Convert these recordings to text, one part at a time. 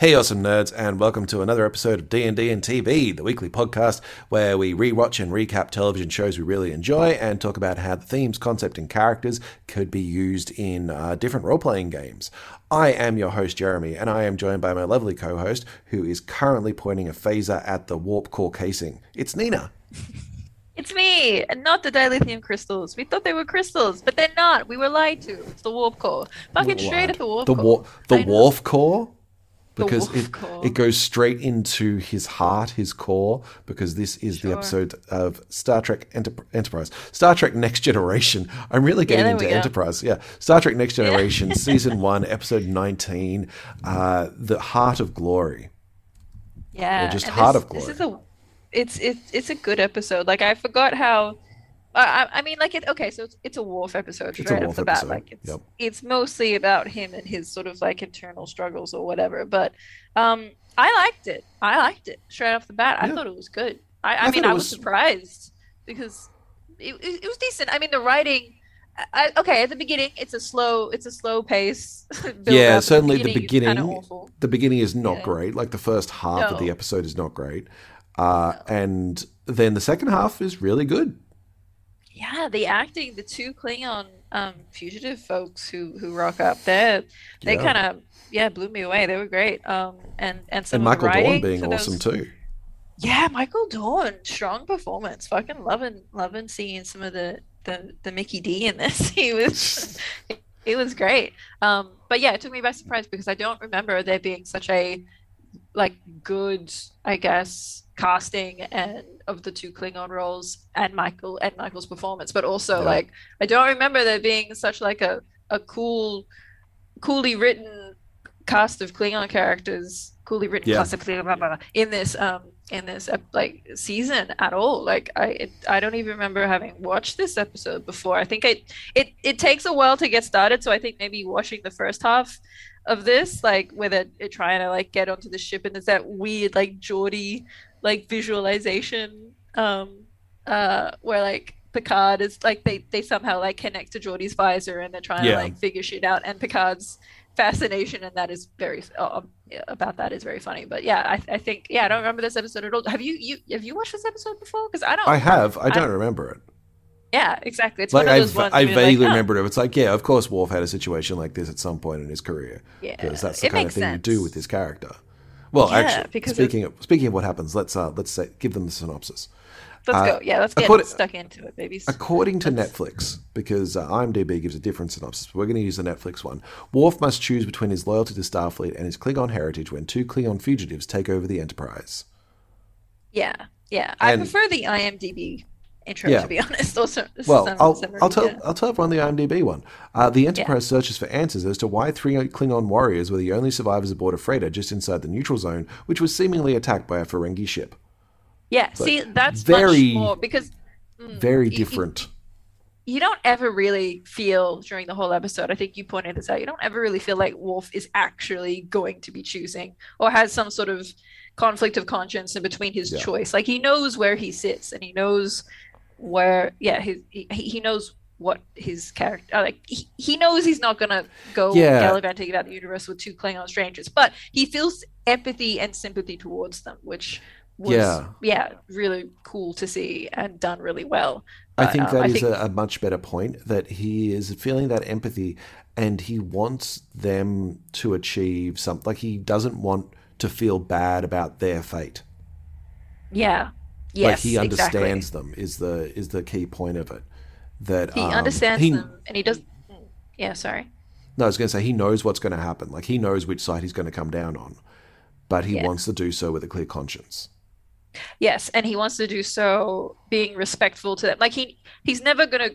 Hey, awesome nerds, and welcome to another episode of D&D and TV, the weekly podcast where we rewatch and recap television shows we really enjoy and talk about how the themes, concept, and characters could be used in uh, different role-playing games. I am your host, Jeremy, and I am joined by my lovely co-host, who is currently pointing a phaser at the warp core casing. It's Nina. It's me, and not the dilithium crystals. We thought they were crystals, but they're not. We were lied to. It's the warp core. Fucking straight at the warp the the warp core? Because it, core. it goes straight into his heart, his core, because this is the episode of Star Trek Enter- Enterprise. Star Trek Next Generation. I'm really getting there into. Enterprise. Yeah. Star Trek Next Generation, Season 1, Episode 19, uh, The Heart of Glory. Yeah, or just and Heart this, of This is Glory. a, it's it's it's a good episode. Like I forgot how. I, I- mean, like it. Okay, so it's, it's a Worf episode It's right off the bat. episode, Like it's yep. it's mostly about him and his sort of like internal struggles or whatever. But um, I liked it. I liked it straight off the bat. I Yeah. thought it was good. I, I I, mean, I was was- surprised because it, it, it was decent. I mean, the writing. I, okay, at the beginning, it's a slow, it's a slow pace. Yeah, up. Certainly the is kinda beginning-. The beginning is not Yeah. great. Like the first half of the episode is not great. Uh, And then the second half is really good. Yeah, the acting, the two Klingon um, fugitive folks who who rock up there, they Yeah. kind of yeah blew me away. They were great. Um, and and some And Michael Dorn writing being awesome those- too. Yeah, Michael Dorn, strong performance. Fucking loving loving seeing some of the the the Mickey D in this. He was it was great. Um, but yeah, it took me by surprise because I don't remember there being such a like good, I guess, casting and of the two Klingon roles and Michael and Michael's performance, but also Yeah. like I don't remember there being such like a a cool, coolly written cast of Klingon characters, coolly written Yeah. cast of Klingon blah, blah, blah, in this um in this like season at all. Like I it, I don't even remember having watched this episode before. I think I it it takes a while to get started, so I think maybe watching the first half of this, like where they're, they're trying to like get onto the ship, and there's that weird like Geordi like visualization, um, uh, where like Picard is like they they somehow like connect to Geordi's visor, and they're trying Yeah. to like figure shit out, and Picard's fascination and that is very uh, about that is very funny. But yeah, I, I think yeah, I don't remember this episode at all. Have you you have you watched this episode before? Because I don't. I have. I I- don't remember it. Yeah, exactly. It's Like one of I, those ones. I you're like, vaguely "Oh, remember it. It's like, yeah, of course, Worf had a situation like this at some point in his career Yeah, because that's the it kind of thing you do with his character. Well, Yeah, actually, speaking of speaking of what happens, let's uh, let's say, give them the synopsis. Let's uh, go. Yeah, let's get according- stuck into it, babies. According to Let's- Netflix, because uh, IMDb gives a different synopsis, we're going to use the Netflix one. Worf must choose between his loyalty to Starfleet and his Klingon heritage when two Klingon fugitives take over the Enterprise. Yeah, yeah. I prefer the IMDb intro Yeah. to be honest. Also, Well, I'll, summary, I'll tell yeah. I'll tell everyone the IMDb one. Uh, the Enterprise searches for answers as to why three Klingon warriors were the only survivors aboard a freighter just inside the neutral zone, which was seemingly attacked by a Ferengi ship. Yeah, see, that's very- much more because mm, Very you- you- different. you don't ever really feel during the whole episode. I think you pointed this out. You don't ever really feel like Worf is actually going to be choosing or has some sort of conflict of conscience in between his Yeah. choice. Like he knows where he sits and he knows where, yeah, his, he he knows what his character uh, like. He, he knows he's not gonna go Yeah. gallivanting about the universe with two Klingon strangers, but he feels empathy and sympathy towards them, which. Was, Yeah. yeah, really cool to see and done really well. I But, think um, that I is think- a, a much better point that he is feeling that empathy and he wants them to achieve something. Like he doesn't want to feel bad about their fate. Yeah. Yes. like he exactly. understands them is the is the key point of it. That He um, understands he- them, and he does. Yeah. Sorry. No, I was going to say he knows what's going to happen. Like he knows which side he's going to come down on, but he Yeah. wants to do so with a clear conscience. Yes, and he wants to do so being respectful to them. Like he he's never gonna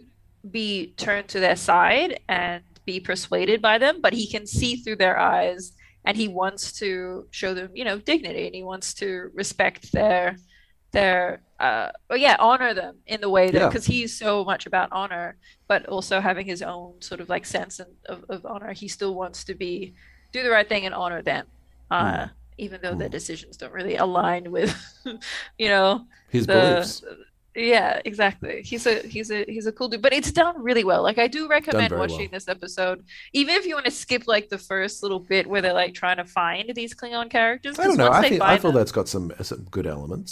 be turned to their side and be persuaded by them, but he can see through their eyes, and he wants to show them, you know, dignity, and he wants to respect their their uh well, yeah honor them in the way that Yeah. because he's so much about honor but also having his own sort of like sense and, of, of honor he still wants to be do the right thing and honor them uh even though their Mm. decisions don't really align with you know His the beliefs. Yeah, exactly. He's a he's a he's a cool dude, but it's done really well. Like I do recommend watching well. this episode, even if you want to skip like the first little bit where they're like trying to find these Klingon characters. I don't know. I think I feel them- that's got some some good elements.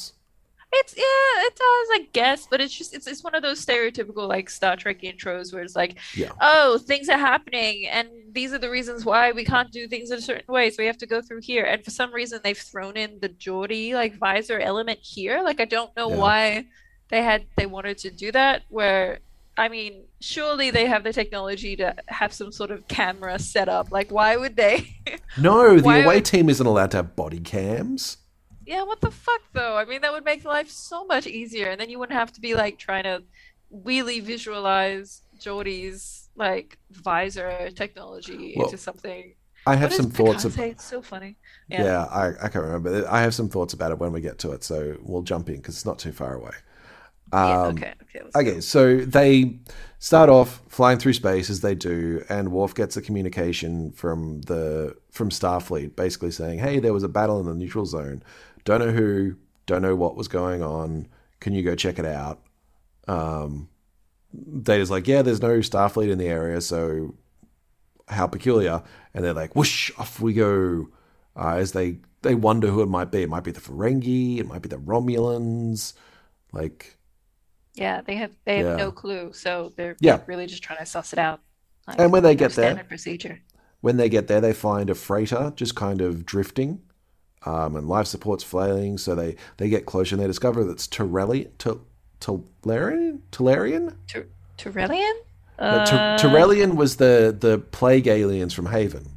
It's yeah, it does, I guess, but it's just it's it's one of those stereotypical like Star Trek intros where it's like, Yeah. oh, things are happening, and these are the reasons why we can't do things in a certain way, so we have to go through here. And for some reason, they've thrown in the Geordi like visor element here. Like I don't know Yeah. why they had they wanted to do that. Where I mean, surely they have the technology to have some sort of camera set up. Like why would they? No, the away would- team isn't allowed to have body cams. Yeah, what the fuck though? I mean, that would make life so much easier, and then you wouldn't have to be like trying to really visualize Geordi's like visor technology Well, into something. I have What some thoughts. Of. It's so funny. yeah, Yeah. I, I can't remember. I have some thoughts about it when we get to it, so we'll jump in because it's not too far away. Yeah, Um, okay, okay. Okay, so they start off flying through space as they do, and Worf gets a communication from the from Starfleet, basically saying, "Hey, there was a battle in the neutral zone. Don't know who, don't know what was going on. Can you go check it out?" Um, Data's like, "Yeah, there's no Starfleet in the area, so how peculiar." And they're like, "Whoosh, off we go." Uh, as they they wonder who it might be. It might be the Ferengi. It might be the Romulans. Like. Yeah, they have they have Yeah. no clue, so they're Yeah. really just trying to suss it out. Like, And when they get there- procedure. When they get there, they find a freighter just kind of drifting, um, and life support's flailing. So they, they get closer and they discover that it's Torelli, T- Tellarian? Tellarian? Tur- Turellian? Uh, Uh, was the, the plague aliens from Haven.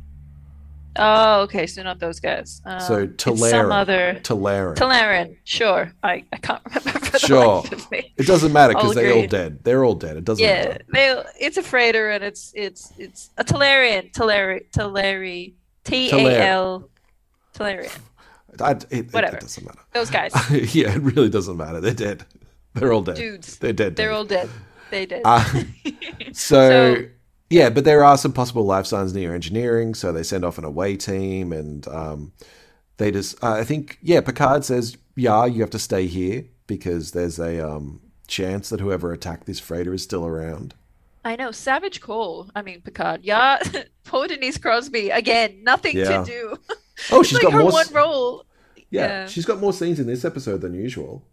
Oh, okay, so not those guys. Um, So it's some Talaran. other Tellarian. Talaran. Sure, I, I can't remember Sure. life of me. It doesn't matter because they're all dead. They're all dead. It doesn't Yeah, matter. they it's a freighter and it's it's it's a Talarian, Talari, Talari, T A L, Talarian. I, it, it, Whatever. it doesn't matter. Those guys, yeah, it really doesn't matter. They're dead. They're all dead. dudes, They're dead. they're dead. all dead. They did. Uh, So, So- yeah, but there are some possible life signs near engineering, so they send off an away team, and um, they just, uh, I think, yeah, Picard says, yeah, you have to stay here because there's a um, chance that whoever attacked this freighter is still around. I know, Savage Call. I mean, Picard. Yeah, poor Denise Crosby again. Nothing Yeah. to do. Oh, she's like got her more. one role. yeah, yeah. she's got more scenes in this episode than usual.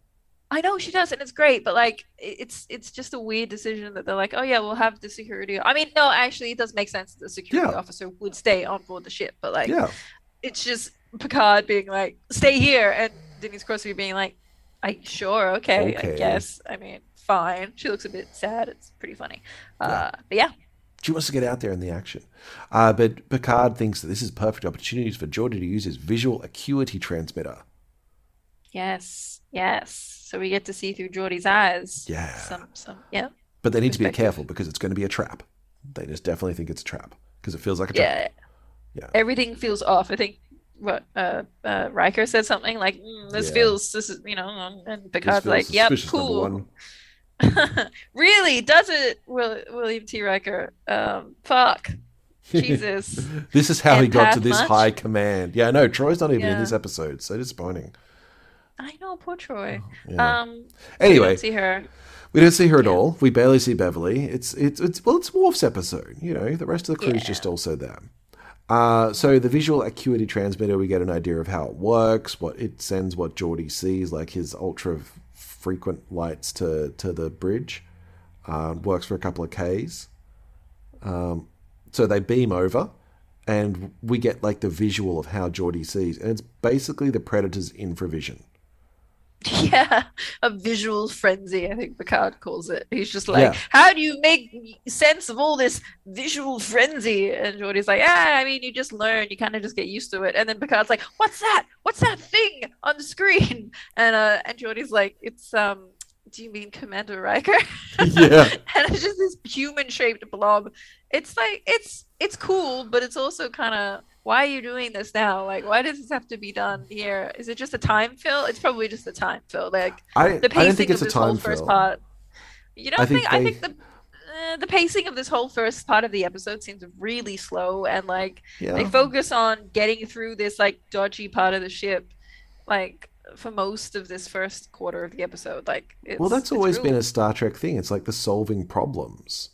I know she does, and it's great, but like it's it's just a weird decision that they're like, oh yeah, we'll have the security. I mean, no, actually, it does make sense that the security Yeah. officer would stay on board the ship, but like Yeah, it's just Picard being like, stay here, and Denise Crosby being like, I sure, okay, Okay. I guess. I mean, fine. She looks a bit sad. It's pretty funny. Yeah. Uh, but yeah, she wants to get out there in the action. Uh, but Picard thinks that this is perfect opportunities for Geordi to use his visual acuity transmitter. yes, yes. So we get to see through Geordi's eyes. Yeah. Some, some, yeah, But they need to be careful because it's going to be a trap. They just definitely think it's a trap because it feels like a trap. yeah. Yeah. Everything feels off. I think what uh, uh Riker said something like, mm, "This Yeah. feels this is you know," and Picard's like, "Yep, cool." really? Does it, Will, William T. Riker? Um, fuck. Jesus. this is how he got to this much? high command. Yeah, no, Troi's not even in this episode. So disappointing. I know, poor Troi. Yeah. Um, we Anyway, don't see her. we don't see her at Yeah. all. We barely see Beverly. It's it's it's well, it's Worf's episode. You know, the rest of the crew's Yeah. just also there. Uh, so the visual acuity transmitter, we get an idea of how it works. What it sends, what Geordi sees, like his ultra frequent lights to to the bridge. Uh, works for a couple of k's. Um, so they beam over, and we get like the visual of how Geordi sees, and it's basically the Predator's infravision. Yeah, a visual frenzy, I think Picard calls it. He's just like, Yeah. How do you make sense of all this visual frenzy? And Geordi's like, Ah, I mean, you just learn, you kind of just get used to it. And then Picard's like, What's that? What's that thing on the screen? And uh and Geordi's like, It's um do you mean Commander Riker? Yeah. and it's just this human shaped blob. It's like it's it's cool, but it's also kind of why are you doing this now? Like, why does this have to be done here? Is it just a time fill? It's probably just a time fill. Like I, the I pacing think it's of a this whole first fill. part. You don't I think think? I think the uh, the pacing of this whole first part of the episode seems really slow, and like Yeah. they focus on getting through this like dodgy part of the ship, like for most of this first quarter of the episode. Like, it's, Well, that's always really- been a Star Trek thing. It's like the solving problems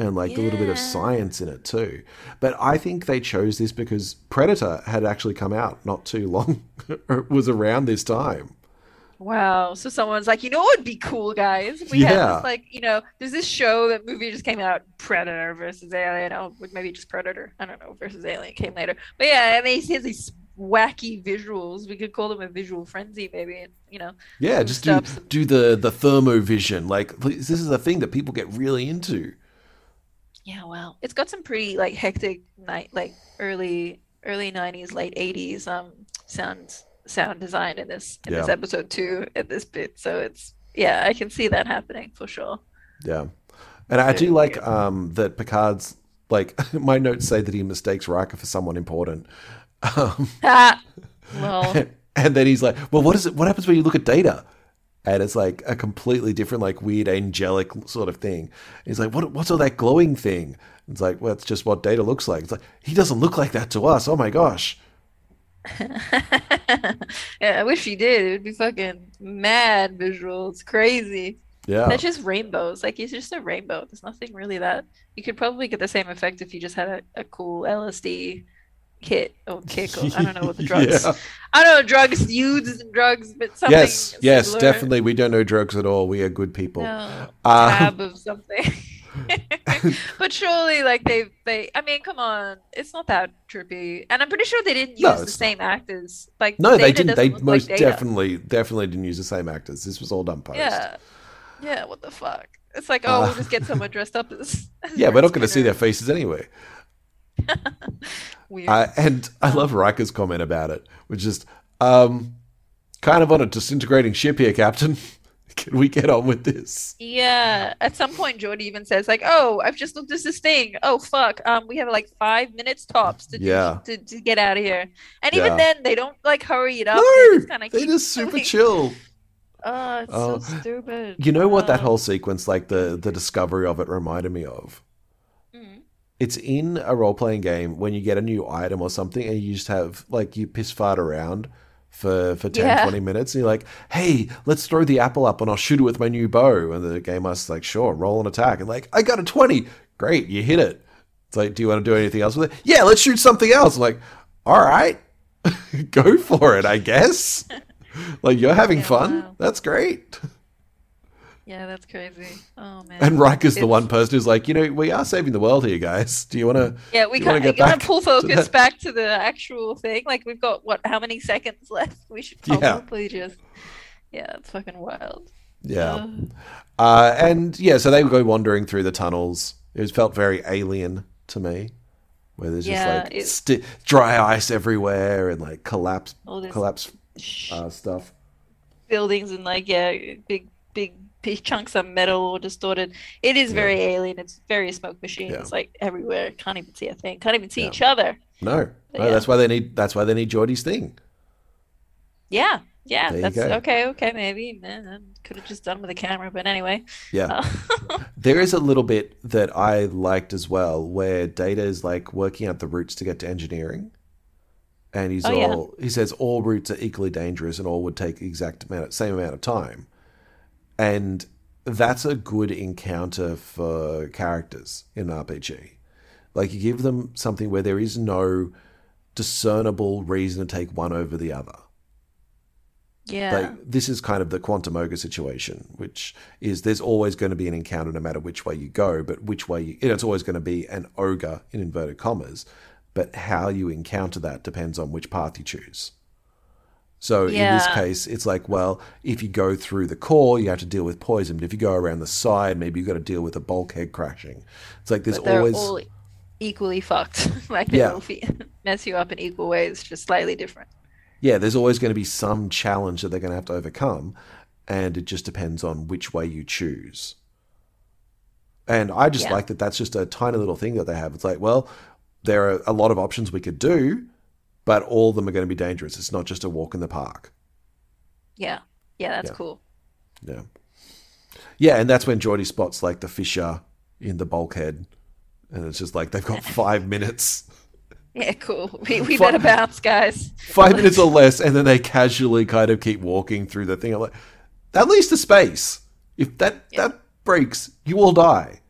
and like a little bit of science in it too. But I think they chose this because Predator had actually come out not too long, was around this time. Wow. So someone's like, you know what would be cool, guys? We have Yeah. this like, you know, there's this show that movie just came out, Predator versus Alien. Oh, maybe just Predator. I don't know, versus Alien came later. But yeah, and he has these wacky visuals. We could call them a visual frenzy, maybe. And you know, Yeah, just do do the the thermovision. Like this is a thing that people get really into. Yeah, wow. It's got some pretty like hectic night, like early early '90s, late '80s um sound sound design in this in this episode too at this bit. So it's yeah, I can see that happening for sure. Yeah, and I do like um, that Picard's like my notes say that he mistakes Riker for someone important. Um, Ah, well. and then he's like, "Well, what is it? What happens when you look at Data?" And it's like a completely different, like weird angelic sort of thing. He's like, "What? What's all that glowing thing?" It's like, "Well, it's just what Data looks like." It's like he doesn't look like that to us. Oh my gosh! yeah, I wish he did. It would be fucking mad visual. It's crazy. Yeah, That's just rainbows. Like it's just a rainbow. There's nothing really that you could probably get the same effect if you just had a, a cool LSD hit or kick I don't know what the drugs. Yeah. I don't know drugs, used and drugs, but something. Yes, yes, similar. definitely. We don't know drugs at all. We are good people. No, Um, tab of something. but surely, like they, they. I mean, come on, it's not that trippy, and I'm pretty sure they didn't use No, the same actors. Like No, they didn't. They doesn't like most definitely, definitely didn't use the same actors. This was all done post. Yeah, yeah. What the fuck? It's like, oh, Uh, we'll just get someone dressed up as. as Yeah, we're not going to see their faces anyway. Weird. Uh, and I love Riker's comment about it, which is um, kind of on a disintegrating ship here, Captain. Can we get on with this? Yeah, at some point Geordi even says like, "Oh, I've just looked at this thing. Oh fuck, um, we have like five minutes tops to Yeah. to, to get out of here." And Yeah. even then, they don't like hurry it up. No, they just, they just super going. chill. Oh, it's Oh. so stupid. You know what that Oh. whole sequence, like the the discovery of it, reminded me of? It's in a role playing game when you get a new item or something and you just have like you piss fart around for for 10, Yeah. 20 minutes and you're like, hey, let's throw the apple up and I'll shoot it with my new bow. And the game master's like, sure, roll an attack. And like, I got a 20. Great, you hit it. It's like, do you want to do anything else with it? Yeah, let's shoot something else. I'm like, all right, go for it, I guess. like, you're having Yeah, fun. wow. That's great. Yeah, that's crazy. Oh man. And Riker's the one person who's like, you know, we are saving the world here, guys. Do you want to? Yeah, we wanna can't get gotta pull focus that? back to the actual thing. Like we've got what? How many seconds left? We should Yeah. probably just. Yeah, it's fucking wild. Yeah. Uh, and yeah, so they would go wandering through the tunnels. It felt very alien to me, where there's Yeah, just like sti- dry ice everywhere and like collapse, collapse uh, stuff. buildings and like yeah, big big chunks of metal or distorted. It is very alien. It's very smoke machines Yeah. like everywhere. Can't even see a thing. Can't even see Yeah. each other. No, no, Yeah. that's why they need. That's why they need Geordi's thing. Yeah, yeah. There That's okay. Okay, maybe. Man, could have just done with a camera, but anyway. Yeah. Uh, There is a little bit that I liked as well, where Data is like working out the routes to get to engineering, and he's Oh, yeah. all he says all routes are equally dangerous and all would take the exact amount, same amount of time, and that's a good encounter for characters in an RPG. Like you give them something where there is no discernible reason to take one over the other. yeah. Like this is kind of the quantum ogre situation, which is there's always going to be an encounter no matter which way you go, but which way you, you know, it's always going to be an ogre in inverted commas, but how you encounter that depends on which path you choose. So in this case, it's like, well, if you go through the core, you have to deal with poison. But if you go around the side, maybe you've got to deal with a bulkhead crashing. It's like there's always all equally fucked. like they Yeah. all fe- mess you up in equal ways, just slightly different. yeah, there's always going to be some challenge that they're going to have to overcome, and it just depends on which way you choose. And I just Yeah. like that that's just a tiny little thing that they have. It's like, well, there are a lot of options we could do, but all of them are going to be dangerous. It's not just a walk in the park. Yeah. Yeah, that's Yeah. cool. Yeah. Yeah, and that's when Geordi spots like the fissure in the bulkhead. And it's just like they've got five minutes. Yeah, cool. We, we Fi- better bounce, guys. Five minutes or less, and then they casually kind of keep walking through the thing. I'm like, that leads to space. If that Yeah. that breaks, you will die.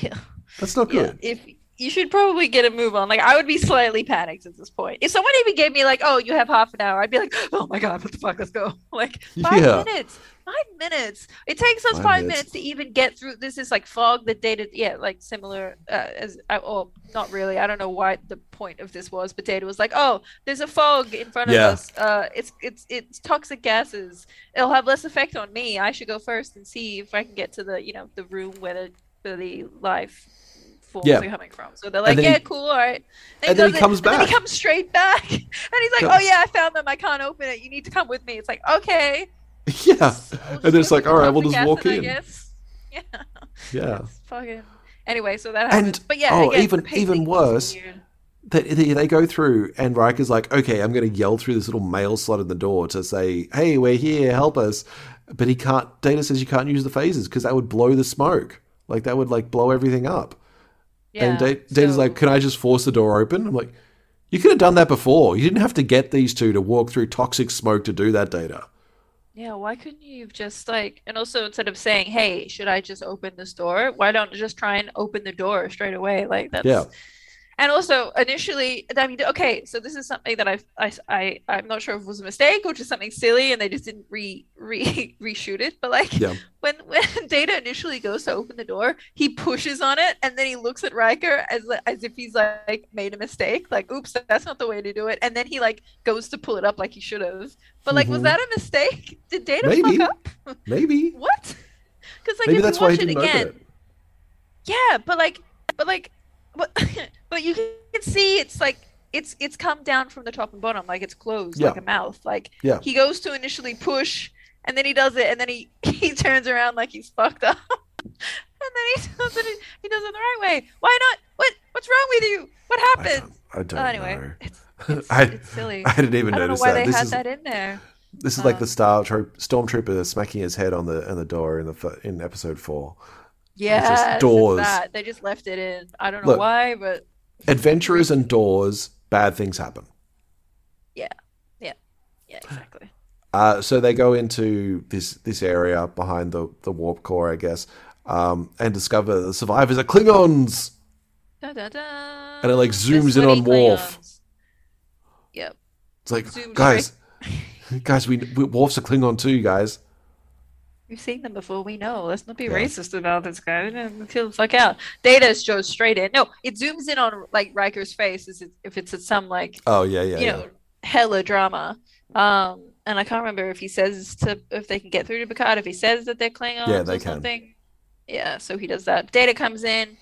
Yeah. That's not Yeah. good. If you should probably get a move on. Like I would be slightly panicked at this point. If someone even gave me like, "Oh, you have half an hour," I'd be like, "Oh my god, what the fuck? Let's go!" Like five Yeah. minutes. Five minutes. It takes us Five five, minutes. minutes. to even get through. This is like fog that Data. Yeah, like similar uh, as. Uh, oh, not really. I don't know why the point of this was, but Data was like, "Oh, there's a fog in front Yeah. of us. Uh, it's it's it's toxic gases. It'll have less effect on me. I should go first and see if I can get to the you know the room where the where the life forms Yeah. are coming from. So they're like, yeah, he- cool, all right. and then he does it, comes and then back. he comes straight back, and he's like, oh yeah, I found them. I can't open it. You need to come with me. It's like, okay. yeah, and it's like, all right, we'll just walk in. guess. Yeah. Yeah. It's fucking. Anyway, so that happens. And- but yeah, oh, again, even- even worse. They, they, they go through, and Riker's like, okay, I'm going to yell through this little mail slot in the door to say, hey, we're here, help us. But he can't, Data says you can't use the phasers because that would blow the smoke. Like, that would, like, blow everything up. And Yeah, Da- Data's so- like, can I just force the door open? I'm like, you could have done that before. You didn't have to get these two to walk through toxic smoke to do that, Data. Yeah, why couldn't you just like, and also instead of saying, "Hey, should I just open this door?" Why don't you just try and open the door straight away? Like that's. Yeah. And also, initially, I mean, okay, so this is something that I, I, I, I'm not sure if it was a mistake or just something silly, and they just didn't re, re, reshoot it. But like, Yeah. when when Data initially goes to open the door, he pushes on it, and then he looks at Riker as as if he's like made a mistake, like, "Oops, that's not the way to do it." And then he like goes to pull it up like he should have. But like, was Mhm. that a mistake? Did Data Maybe. fuck up? Maybe. What? Because like Maybe if that's you why he watch it didn't again, it. yeah, but like, but like, but but you can see it's like it's it's come down from the top and bottom, like it's closed, Yeah. like a mouth. Like Yeah. he goes to initially push, and then he does it, and then he he turns around like he's fucked up, and then he does it he does it the right way. Why not? What what's wrong with you? What I happened? don't, I don't Oh, anyway, know. it's it's, I- it's silly. I didn't even I notice why that. they This had is that in there. This is like the Um, star tro- stormtrooper smacking his head on the on the door in the in episode four. Yeah, doors. They just left it in. I don't know Look. why, but Adventurers and doors, bad things happen. yeah, yeah, yeah, exactly. Uh, so they go into this this area behind the the warp core, I guess, um, and discover the survivors are Klingons. Dun, dun, dun. And it, like, zooms in on Worf. Yep. It's like, Zoom guys, guys, we, we Worf's a Klingon too, you guys. We've seen them before. We know. Let's not be Yeah. racist about this guy. Kill the fuck out. Data goes straight in. No, it zooms in on like Riker's face as it, if it's at some like Oh yeah, yeah, you yeah. know hella drama. Um, and I can't remember if he says to if they can get through to Picard. If he says that they're Klingons Yeah, they or can. something. Yeah, so he does that. Data comes in.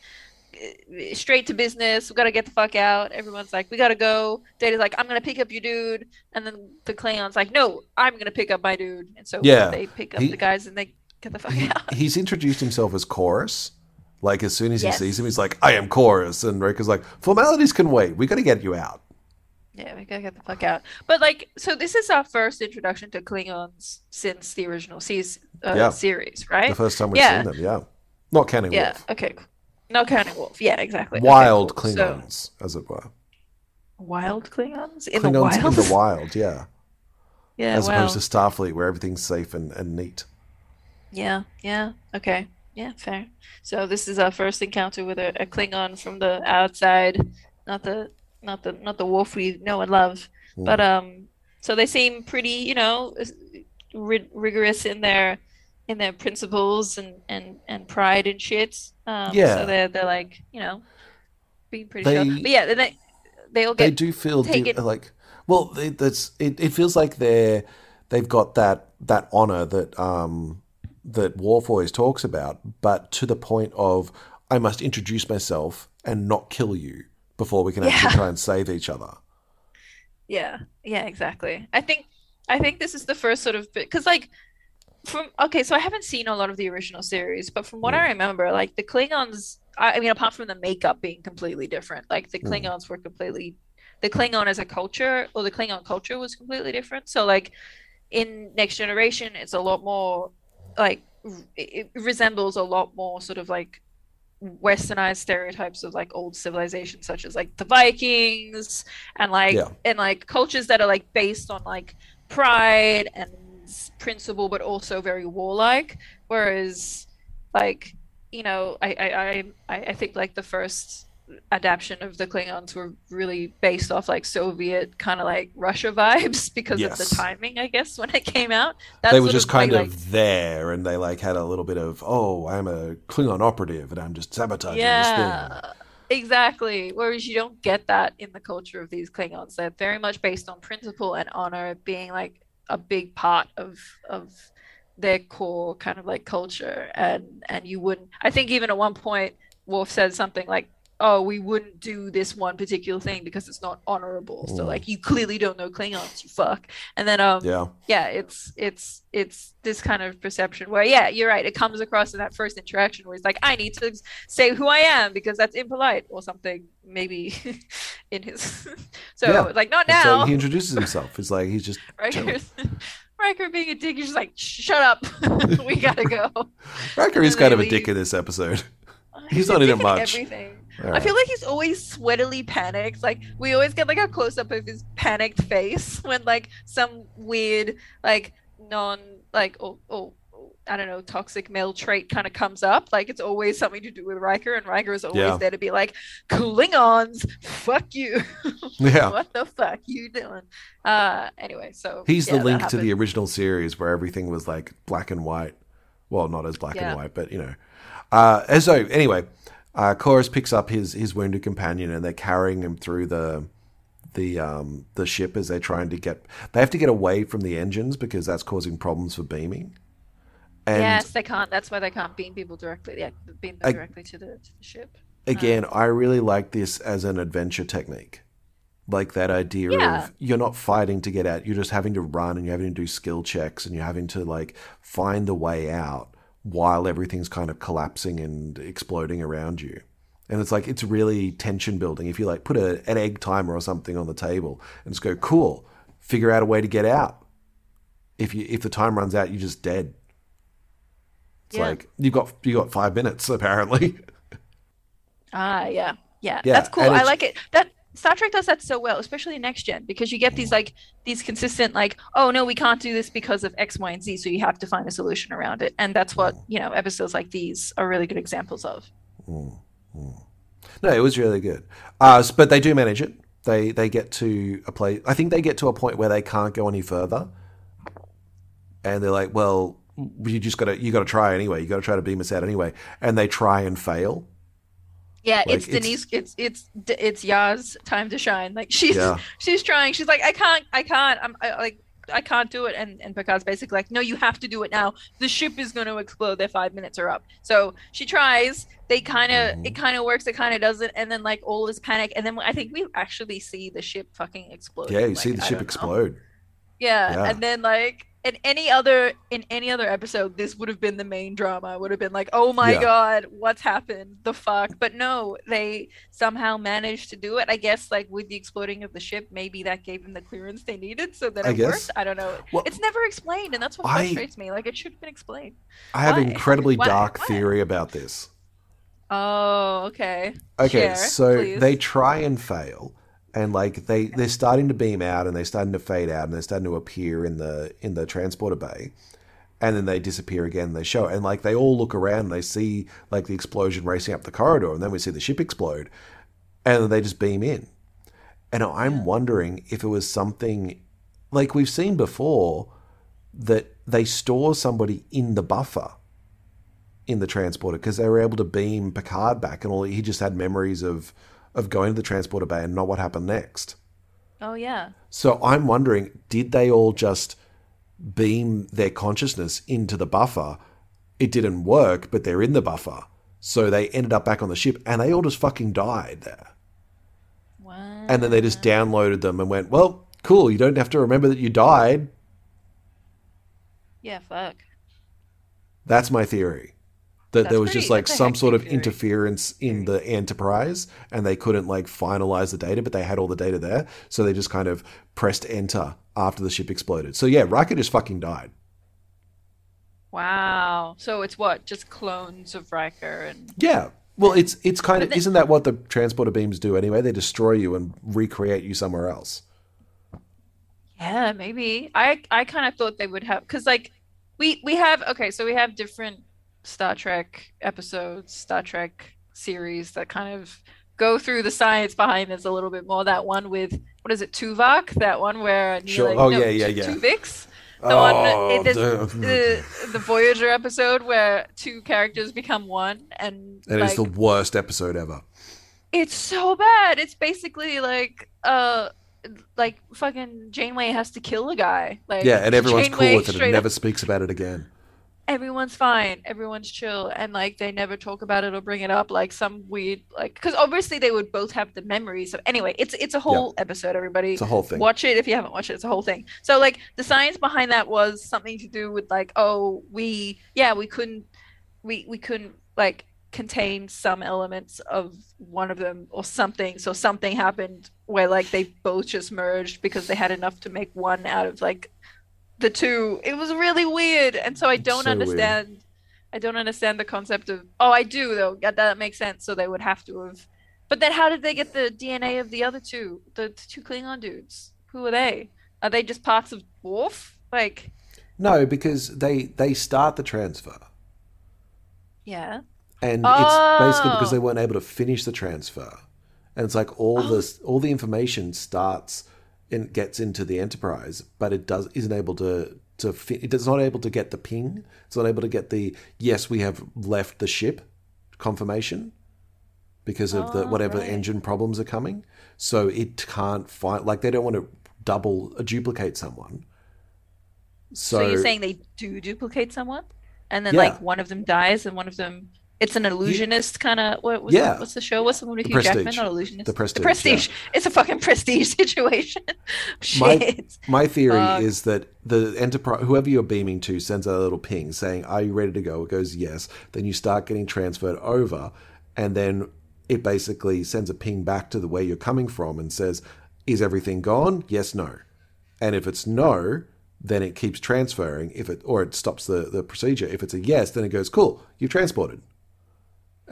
Straight to business. We gotta get the fuck out. Everyone's like, we gotta go. Data's like, I'm gonna pick up your dude, and then the Klingons like, no, I'm gonna pick up my dude. And so Yeah, they pick up he- the guys and they get the fuck He- out. he's introduced himself as Korris. Like as soon as Yes. he sees him, he's like, "I am Korris," and Riker's like, "Formalities can wait. We got to get you out." Yeah, we gotta get the fuck out. But like, so this is our first introduction to Klingons since the original season, uh, Yeah. series, right? The first time we've Yeah. seen them, yeah, not counting Yeah. Worf. Okay. No counting Worf. Yeah, exactly. Okay, Wild cool. So- Klingons, as it were. wild Klingons in the wild. in the wild, yeah. yeah. as wow. opposed to Starfleet, where everything's safe and, and neat. Yeah. Yeah. Okay. Yeah. Fair. So this is our first encounter with a, a Klingon from the outside, not the not the not the Worf we know and love. Mm. But um, so they seem pretty, you know, ri- rigorous in their in their principles and and and pride and shit. Um, Yeah. So they're they're like, you know, being pretty They- sure. But yeah, they they all get they do feel like well, they, that's it. It feels like they're they've got that that honor that um that Worf always talks about, but to the point of I must introduce myself and not kill you before we can actually Yeah. try and save each other. Yeah, yeah, exactly. I think I think this is the first sort of because like from okay, so I haven't seen a lot of the original series, but from what I remember, like the Klingons, I, I mean, apart from the makeup being completely different, like the Mm. Klingons were completely the Klingon as a culture or the Klingon culture was completely different. So like in Next Generation, it's a lot more like it, it resembles a lot more sort of like westernized stereotypes of like old civilizations such as like the Vikings and like Yeah. and like cultures that are like based on like pride and principle but also very warlike whereas like you know I I I I think like the first adaptation of the Klingons were really based off like Soviet kind of like Russia vibes because of the timing I guess when it came out That's they were just of kind like, of there, and they like had a little bit of, oh, I'm a Klingon operative, and I'm just sabotaging this Yeah, thing. exactly. Whereas you don't get that in the culture of these Klingons. They're very much based on principle and honor being like a big part of of their core kind of like culture. And and you wouldn't. I think even at one point, Worf said something like. Oh, we wouldn't do this one particular thing because it's not honorable. So, Mm. like, you clearly don't know Klingons, you fuck. And then, um, Yeah, yeah it's it's it's this kind of perception where yeah you're right it comes across in that first interaction where he's like i need to say who i am because that's impolite or something maybe in his so Yeah. like not And so now he introduces himself. It's like he's just Riker, Riker being a dick he's just like shut up we gotta go Riker is kind of a dick in this episode. He's not in it much. everything All I feel like he's always sweatily panicked. Like we always get like a close up of his panicked face when like some weird like non like oh oh I don't know toxic male trait kind of comes up. Like it's always something to do with Riker, and Riker is always Yeah. there to be like Klingons, fuck you. yeah. what the fuck you doing? Uh, anyway, so He's yeah, the link to the original series where everything was like black and white. Well, not as black Yeah. and white, but you know. Uh, so anyway, uh, Korris picks up his his wounded companion and they're carrying him through the the um the ship as they're trying to get. They have to get away from the engines because that's causing problems for beaming. And yes, they can't. That's why they can't beam people directly. Yeah, beam them directly to the to the ship. again, I really like this as an adventure technique. Like that idea Yeah. of you're not fighting to get out, you're just having to run and you're having to do skill checks and you're having to like find the way out while everything's kind of collapsing and exploding around you. And it's like it's really tension building. If you like put a, an egg timer or something on the table and just go, cool, figure out a way to get out. If you if the time runs out, you're just dead. It's Yeah. like you've got you got five minutes apparently. Ah, yeah, yeah, Yeah, that's cool. I like it. That Star Trek does that so well, especially next gen, because you get these like these consistent like, oh no, we can't do this because of X, Y, and Z, so you have to find a solution around it, and that's what you know episodes like these are really good examples of. No, it was really good. Uh, but they do manage it. They they get to a place. I think they get to a point where they can't go any further, and they're like, "Well, you just got to you got to try anyway. You got to try to beam us out anyway." And they try and fail. Yeah, Like, it's it's- Denise. It's it's it's Yar's time to shine. Like she's Yeah. she's trying. She's like, I can't, I can't. I'm I, like. I can't do it, and and Picard's basically like, no, you have to do it now. The ship is going to explode. Their five minutes are up. So she tries. They kind of, Mhm. it kind of works. It kind of doesn't, and then like all this panic, and then I think we actually see the ship fucking explode. Yeah, you Like, see the I ship explode. Yeah, Yeah. and then like in any other in any other episode, this would have been the main drama. Would have been like, oh my Yeah. god, what's happened? The fuck? But no, they somehow managed to do it. I guess like with the exploding of the ship, maybe that gave them the clearance they needed, so that I it guess. worked. I don't know. Well, it's never explained, and that's what I- frustrates me. Like it should have been explained. I have an Why? incredibly Why? dark Why? theory about this. Oh, okay. Okay, Share, so please. they try and fail, and like they they're starting to beam out, and they're starting to fade out, and they're starting to appear in the in the transporter bay, and then they disappear again. And they show, and like they all look around, and they see like the explosion racing up the corridor, and then we see the ship explode, and they just beam in, and I'm wondering if it was something like we've seen before that they store somebody in the buffer in the transporter because they were able to beam Picard back, and all he just had memories of of going to the transporter bay and not what happened next. Oh yeah. So I'm wondering, did they all just beam their consciousness into the buffer? It didn't work, but they're in the buffer. So they ended up back on the ship and they all just fucking died there. Wow. And then they just downloaded them and went, well, cool, you don't have to remember that you died. Yeah. Fuck. That's my theory. That there was pretty- just like some sort of theory. interference in the Enterprise and they couldn't like finalize the data, but they had all the data there. So they just kind of pressed enter after the ship exploded. So yeah, Riker just fucking died. Wow. So it's what? Just clones of Riker and Yeah. Well, it's it's kind of isn't that what the transporter beams do anyway? They destroy you and recreate you somewhere else. Yeah, maybe. I I kind of thought they would have because like we we have okay, so we have different Star Trek episodes, Star Trek series that kind of go through the science behind this a little bit more. That one with what is it, Tuvok? That one where Neil, Sure. Oh, yeah, yeah, yeah. Tuvix. The Oh, one it, the- the Voyager episode where two characters become one and it's like, the worst episode ever. it's so bad. It's basically like uh like fucking Janeway has to kill a guy. Like Yeah, and everyone's cool with it and up- never speaks about it again. Everyone's fine everyone's chill and like they never talk about it or bring it up like some weird like because obviously they would both have the memories so anyway it's it's a whole episode everybody. It's a whole thing. watch it if you haven't watched it it's a whole thing. So like the science behind that was something to do with like oh we yeah we couldn't we we couldn't like contain some elements of one of them or something so something happened where like they both just merged because they had enough to make one out of like the two it was really weird and so i don't so weird. understand i don't understand the concept of oh i do though that, that makes sense so they would have to have but then how did they get the dna of the other two the, the two klingon dudes who are they are they just parts of Worf? like No, because they they start the transfer. yeah and it's basically Oh. because they oh. weren't able to finish the transfer and it's like all Oh. this all the information starts and gets into the enterprise but it does isn't able to to fi- it is not able to get the ping it's not able to get the yes we have left the ship confirmation because of the Oh, whatever right. engine problems are coming so it can't find like they don't want to double uh, duplicate someone so, so, you're saying they do duplicate someone and then Yeah. like one of them dies and one of them it's an illusionist kind of what what's, Yeah. the, what's the show what's the one with The Hugh Jackman Prestige. not illusionist The Prestige, the prestige it's a fucking prestige situation My- shit My theory is that the enterprise, whoever you're beaming to, sends out a little ping saying, "Are you ready to go?" It goes yes. Then you start getting transferred over, and then it basically sends a ping back to the way you're coming from and says, "Is everything gone? Yes, no." And if it's no, then it keeps transferring. If it or it stops the the procedure. If it's a yes, then it goes, "Cool, you've transported."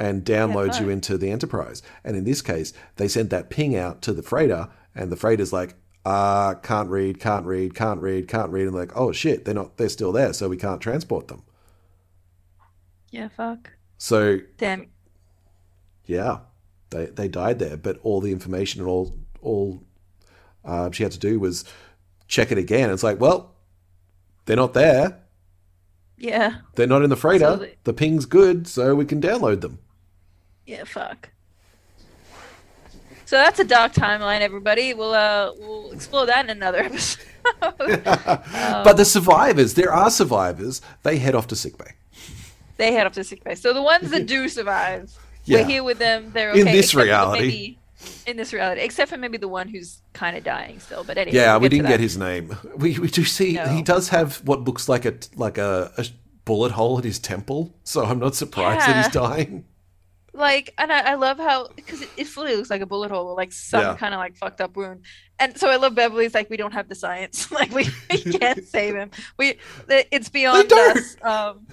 And downloads you into the enterprise. And in this case, they sent that ping out to the freighter, and the freighter's like, uh, can't read, can't read, can't read, can't read, and like, oh shit, they're not, they're still there, so we can't transport them. yeah fuck So damn yeah, they they died there, but all the information and all all uh, she had to do was check it again. It's like, well, they're not there. yeah They're not in the freighter. So they- the ping's good, so we can download them. Yeah, fuck. So that's a dark timeline, everybody. We'll uh we'll explore that in another episode. but the survivors, there are survivors. They head off to sickbay. they head off to sickbay. So the ones that do survive, Yeah. we're here with them. They're In this reality. maybe- in this reality, except for maybe the one who's kind of dying still. But anyway, Yeah, we'll we didn't get his name. We we do see No. he does have what looks like a like a, a bullet hole in his temple. So I'm not surprised that he's dying. Like and I, I love how because it, it fully looks like a bullet hole or like some Yeah. kind of like fucked up wound. And so i love beverly's like we don't have the science. Like we, we can't save him. We it's beyond us um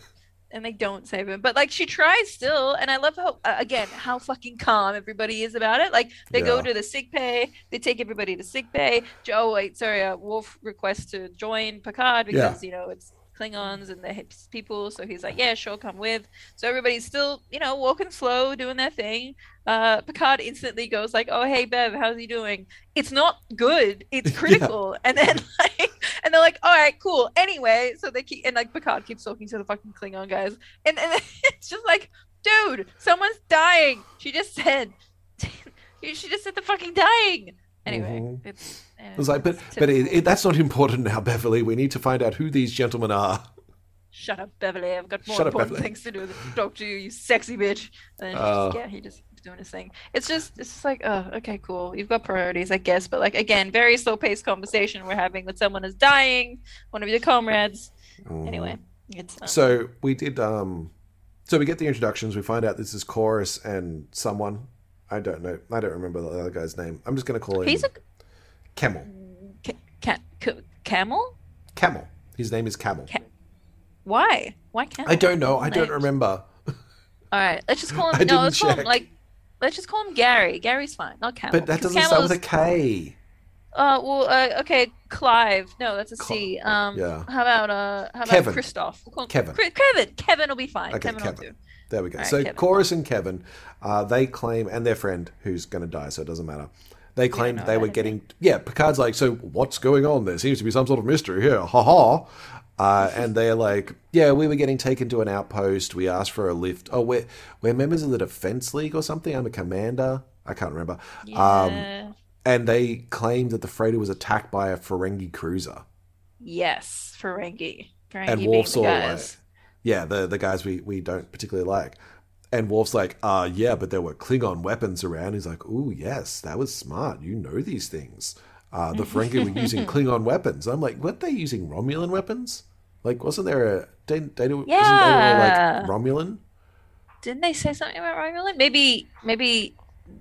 and they don't save him. But like she tries still and i love how uh, again how fucking calm everybody is about it. Like they go to the sick bay they take everybody to sick bay. Joe wait sorry uh, Worf requests to join picard because you know it's klingons and the hips people so he's like yeah sure come with so everybody's still, you know, walking slow, doing their thing. Uh, Picard instantly goes like, "Oh, hey Bev, how's he doing?" It's not good. It's critical. And then like, and they're like, "All right, cool." Anyway, so they keep and like Picard keeps talking to the fucking Klingon guys, and and it's just like, dude, someone's dying. She just said, she just said the fucking dying. Anyway, Mhm. it's. like, but it's but it, it, that's not important now, Beverly. We need to find out who these gentlemen are. Shut up, Beverly. I've got more Shut up, important Beverly. things to do than talk to you, you sexy bitch. And Oh. just, yeah, he just keeps doing his thing. It's just, it's just like, oh, okay, cool. You've got priorities, I guess. But like, again, very slow paced conversation we're having with someone is dying, one of your comrades. Anyway, it's um, So we did. um So we get the introductions. We find out this is Korris and someone. I don't know. I don't remember the other guy's name. I'm just going to call him he's a Camel. ca- ca- ca- camel. Camel. His name is Camel. Ca- Why? Why camel? I don't know. I don't Names. remember. All right, let's just call I him. No, didn't let's call him like. Let's just call him Gary. Gary's fine, not Camel. But that doesn't start with a Camel's- Uh, well, uh, okay, Clive. No, that's a C. Um, yeah. How about uh, how about Kevin. Christoph? We'll call him Kevin. Kevin. Kevin will be fine. Okay, Kevin, Kevin. There we go. Right, so Kevin. Korris and Kevin, uh, they claim, and their friend who's going to die, so it doesn't matter. They claimed they were getting. Yeah, Picard's like, so what's going on? There seems to be some sort of mystery here. Ha ha. Uh, and they're like, yeah, we were getting taken to an outpost. We asked for a lift. Oh, we're, we're members of the Defense League or something. I'm a commander. I can't remember. Um, Yeah. and they claimed that the freighter was attacked by a Ferengi cruiser. yes, Ferengi. Ferengi and Worf's all like, yeah, the the guys we, we don't particularly like. And Worf's like, uh, yeah, but there were Klingon weapons around. He's like, ooh, yes, that was smart. You know these things. Uh, the Ferengi were using Klingon weapons. I'm like, weren't they using Romulan weapons? Like, wasn't there a didn't they, wasn't they all like Romulan? Didn't they say something about Romulan? Maybe, maybe,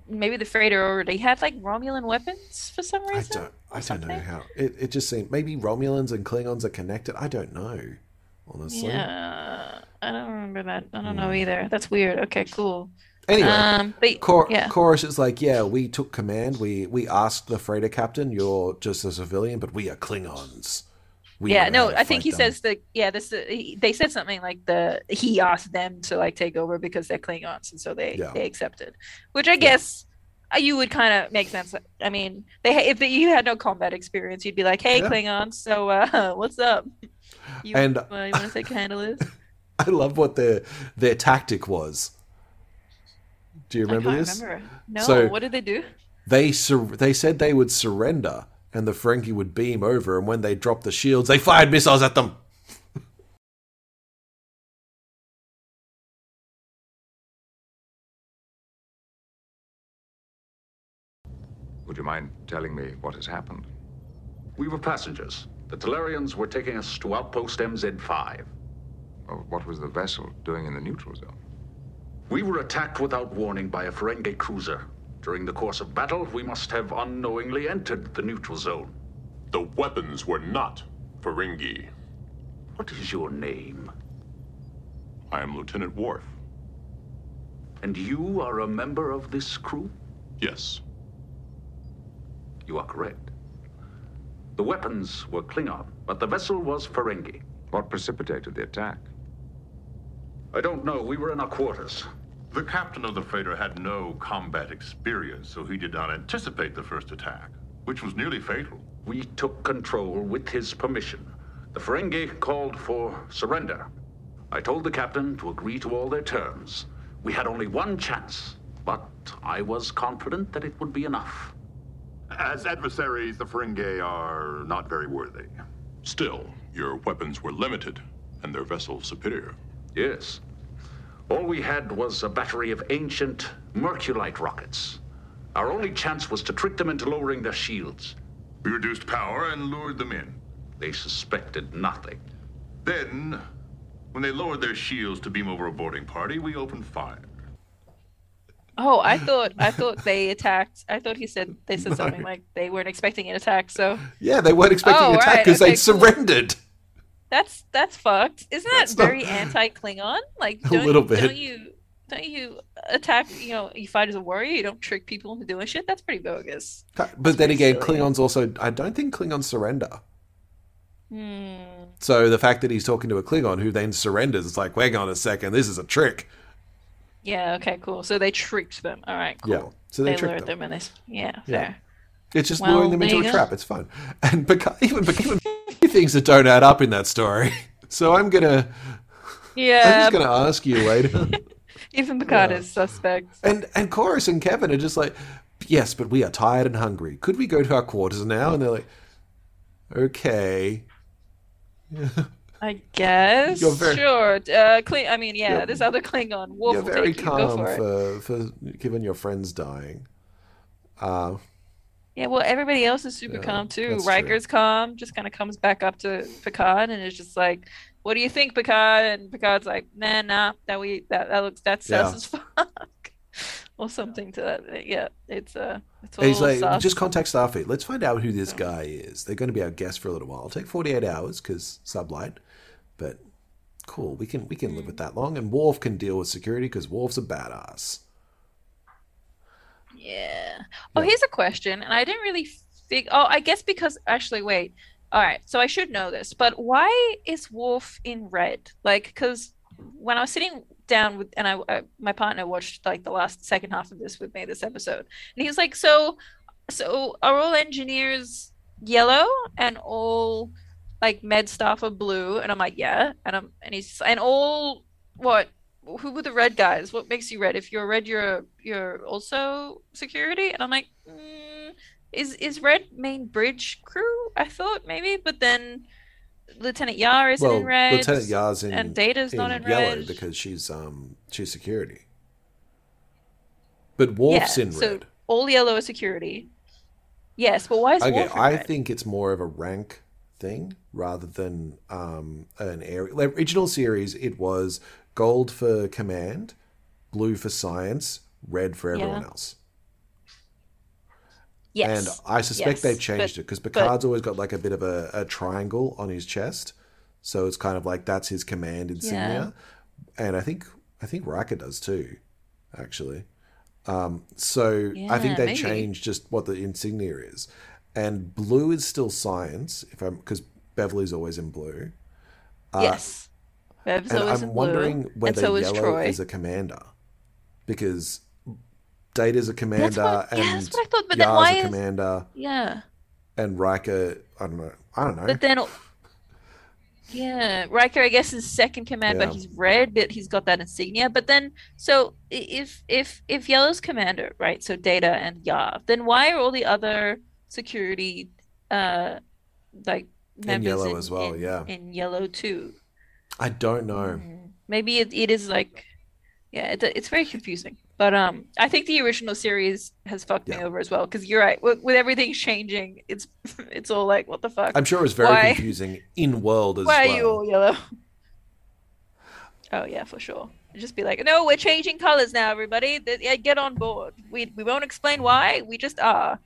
maybe the freighter already had like Romulan weapons for some reason. I don't I don't know how it, it just seemed maybe Romulans and Klingons are connected. I don't know. Honestly. Yeah, I don't remember that. I don't know either. That's weird. Okay, cool. Anyway, Um, but Cor- yeah, Korris is like, yeah, we took command. We we asked the freighter captain, you're just a civilian, but we are Klingons. We yeah. No, I think he them." says that. Yeah, this. uh, He, they said something like the he asked them to like take over because they're Klingons, and so they Yeah. they accepted. Which I guess uh, you would kind of make sense. I mean, they if you had no combat experience, you'd be like, hey, Yeah. Klingons, so uh, what's up? You, And- uh, you want to say a handle this? I love what their their tactic was. Do you remember I can't this? remember. No, So- what did they do? They sur- they said they would surrender, and the Ferengi would beam over, and when they dropped the shields, they fired missiles at them. Would you mind telling me what has happened? We were passengers. The Talarians were taking us to outpost MZ5. Or what was the vessel doing in the neutral zone? We were attacked without warning by a Ferengi cruiser. During the course of battle, we must have unknowingly entered the neutral zone. The weapons were not Ferengi. What is your name? I am Lieutenant Worf. And you are a member of this crew? Yes. You are correct. The weapons were Klingon, but the vessel was Ferengi. What precipitated the attack? I don't know. We were in our quarters. The captain of the freighter had no combat experience, so he did not anticipate the first attack, which was nearly fatal. We took control with his permission. The Ferengi called for surrender. I told the captain to agree to all their terms. We had only one chance, but I was confident that it would be enough. As adversaries, the Ferengi are not very worthy. Still, your weapons were limited, and their vessel superior. Yes. All we had was a battery of ancient Merculite rockets. Our only chance was to trick them into lowering their shields. We reduced power and lured them in. They suspected nothing. Then, when they lowered their shields to beam over a boarding party, we opened fire. Oh, I thought I thought they attacked. I thought he said they said something like they weren't expecting an attack. So Yeah, they weren't expecting Oh, an attack right, because okay, they'd cool. surrendered. that's that's fucked. Isn't that That's not- very anti-Klingon? Like A little bit. Don't you don't you attack? You know, you fight as a warrior. You don't trick people into doing shit. That's pretty bogus. But then again, silly. Klingons also. I don't think Klingons surrender. Hmm. So the fact that he's talking to a Klingon who then surrenders, it's like, wait on a second, this is a trick. Yeah. Okay. Cool. So they tricked them. All right. Cool. Yeah. So they, they tricked lured them. them and this. Yeah. Yeah. Fair. It's just Well, luring them into a go. trap. It's fun, and Picard, even even things that don't add up in that story. So I'm gonna Yeah. I'm just gonna ask you later. Even Picard Yeah. is suspect. and and Korris and Kevin are just like, yes, but we are tired and hungry. Could we go to our quarters now? And they're like, okay. I guess. You're very- sure. Uh, Kling- I mean, yeah. You're- This other Klingon wolf You're very take you. Calm for for, for given your friends dying. Uh, Yeah, well, everybody else is super Yeah, calm too. that's true. Riker's calm, just kind of comes back up to Picard and is just like, "What do you think, Picard?" And Picard's like, "Nah, nah, that we that that looks that sus Yeah. as fuck," or something to that. Yeah, it's uh, it's a he's like, sus. just contact Starfleet. Let's find out who this guy is. They're going to be our guest for a little while. It'll take 48 hours because sublight, but cool. We can we can live with mm. that long, and Worf can deal with security because Worf's a badass. Yeah. Oh, here's a question, and I didn't really fig. Oh, I guess because actually, wait. All right, so I should know this, but why is Wolf in red? Like, because when I was sitting down with, and I, I, my partner watched like the last second half of this with me this episode, and he's like, "So, so are all engineers yellow and all like med staff are blue?" And I'm like, "Yeah," and I'm, and he's, and all what? Who were the red guys? What makes you red? If you're red, you're you're also security. And I'm like, mm, is is red main bridge crew? I thought maybe, but then Lieutenant Yar isn't Well, in red. Lieutenant Yar's in and Data's not in yellow red. because she's um she's security. But Worf's yeah, in so red. all yellow is security. Yes, but why is Okay, Worf in I red? think it's more of a rank thing rather than um, an area. Like, original series, it was gold for command, blue for science, red for everyone Yeah. else. yes. And I suspect yes, they've changed but- it because Picard's always got like a bit of a, a triangle on his chest, so it's kind of like that's his command insignia. And I think I think Riker does too, actually. Um, so I think they changed just what the insignia is, and blue is still science. If I'm because Beverly's always in blue, uh, yes. Bev's and always I'm in wondering blue, whether so is yellow is a commander, because Data's a commander what, yeah, and that's what I thought. But then why a is commander yeah? and Riker, I don't know. I don't know. But then, yeah, Riker, I guess, is second command, Yeah. but he's red, but he's got that insignia. But then, so if if if Yellow's commander, right? So Data and Yar, then why are all the other security, uh, like members Yellow in- as well, in- yeah. in Yellow too? I don't know. Maybe it, it is like, yeah, it, it's very confusing. But um, I think the original series has fucked me over as well because you're right. With, with everything changing, it's it's all like, what the fuck? I'm sure it was very Why? confusing in world as Why well. are you all yellow? Oh yeah, for sure. Just be like, no, we're changing colors now, everybody. Yeah, Get on board. We we won't explain why. We just are.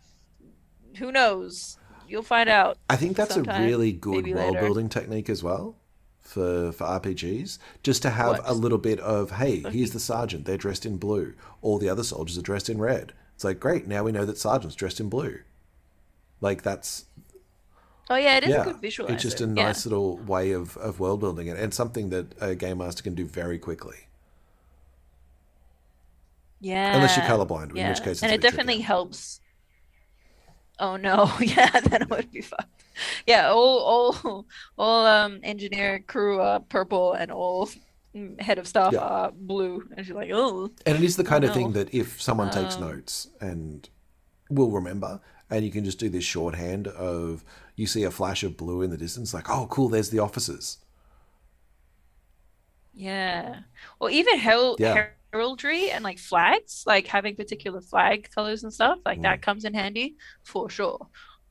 Who knows? You'll find out. I think that's a really good world later. building technique as well for for RPGs. Just to have What? a little bit of hey, here's the sergeant. They're dressed in blue. All the other soldiers are dressed in red. It's like great. Now we know that sergeant's dressed in blue. Like that's Oh yeah, it is yeah. a good visualizer. It's just a Yeah. nice little way of, of world building it, and something that a game master can do very quickly. Yeah. Unless you're colorblind, in which case it's and it definitely helps. Oh no, yeah, then it would be fucked. Yeah, all all all um engineer crew are purple and all head of staff Yeah. are blue, and she's like, oh, And it is the kind of thing that if someone takes Um, notes and will remember, and you can just do this shorthand of you see a flash of blue in the distance, like, oh, cool, there's the officers. yeah, or even hel- Yeah. Heraldry and like flags, like having particular flag colors and stuff, like Mm. that comes in handy for sure,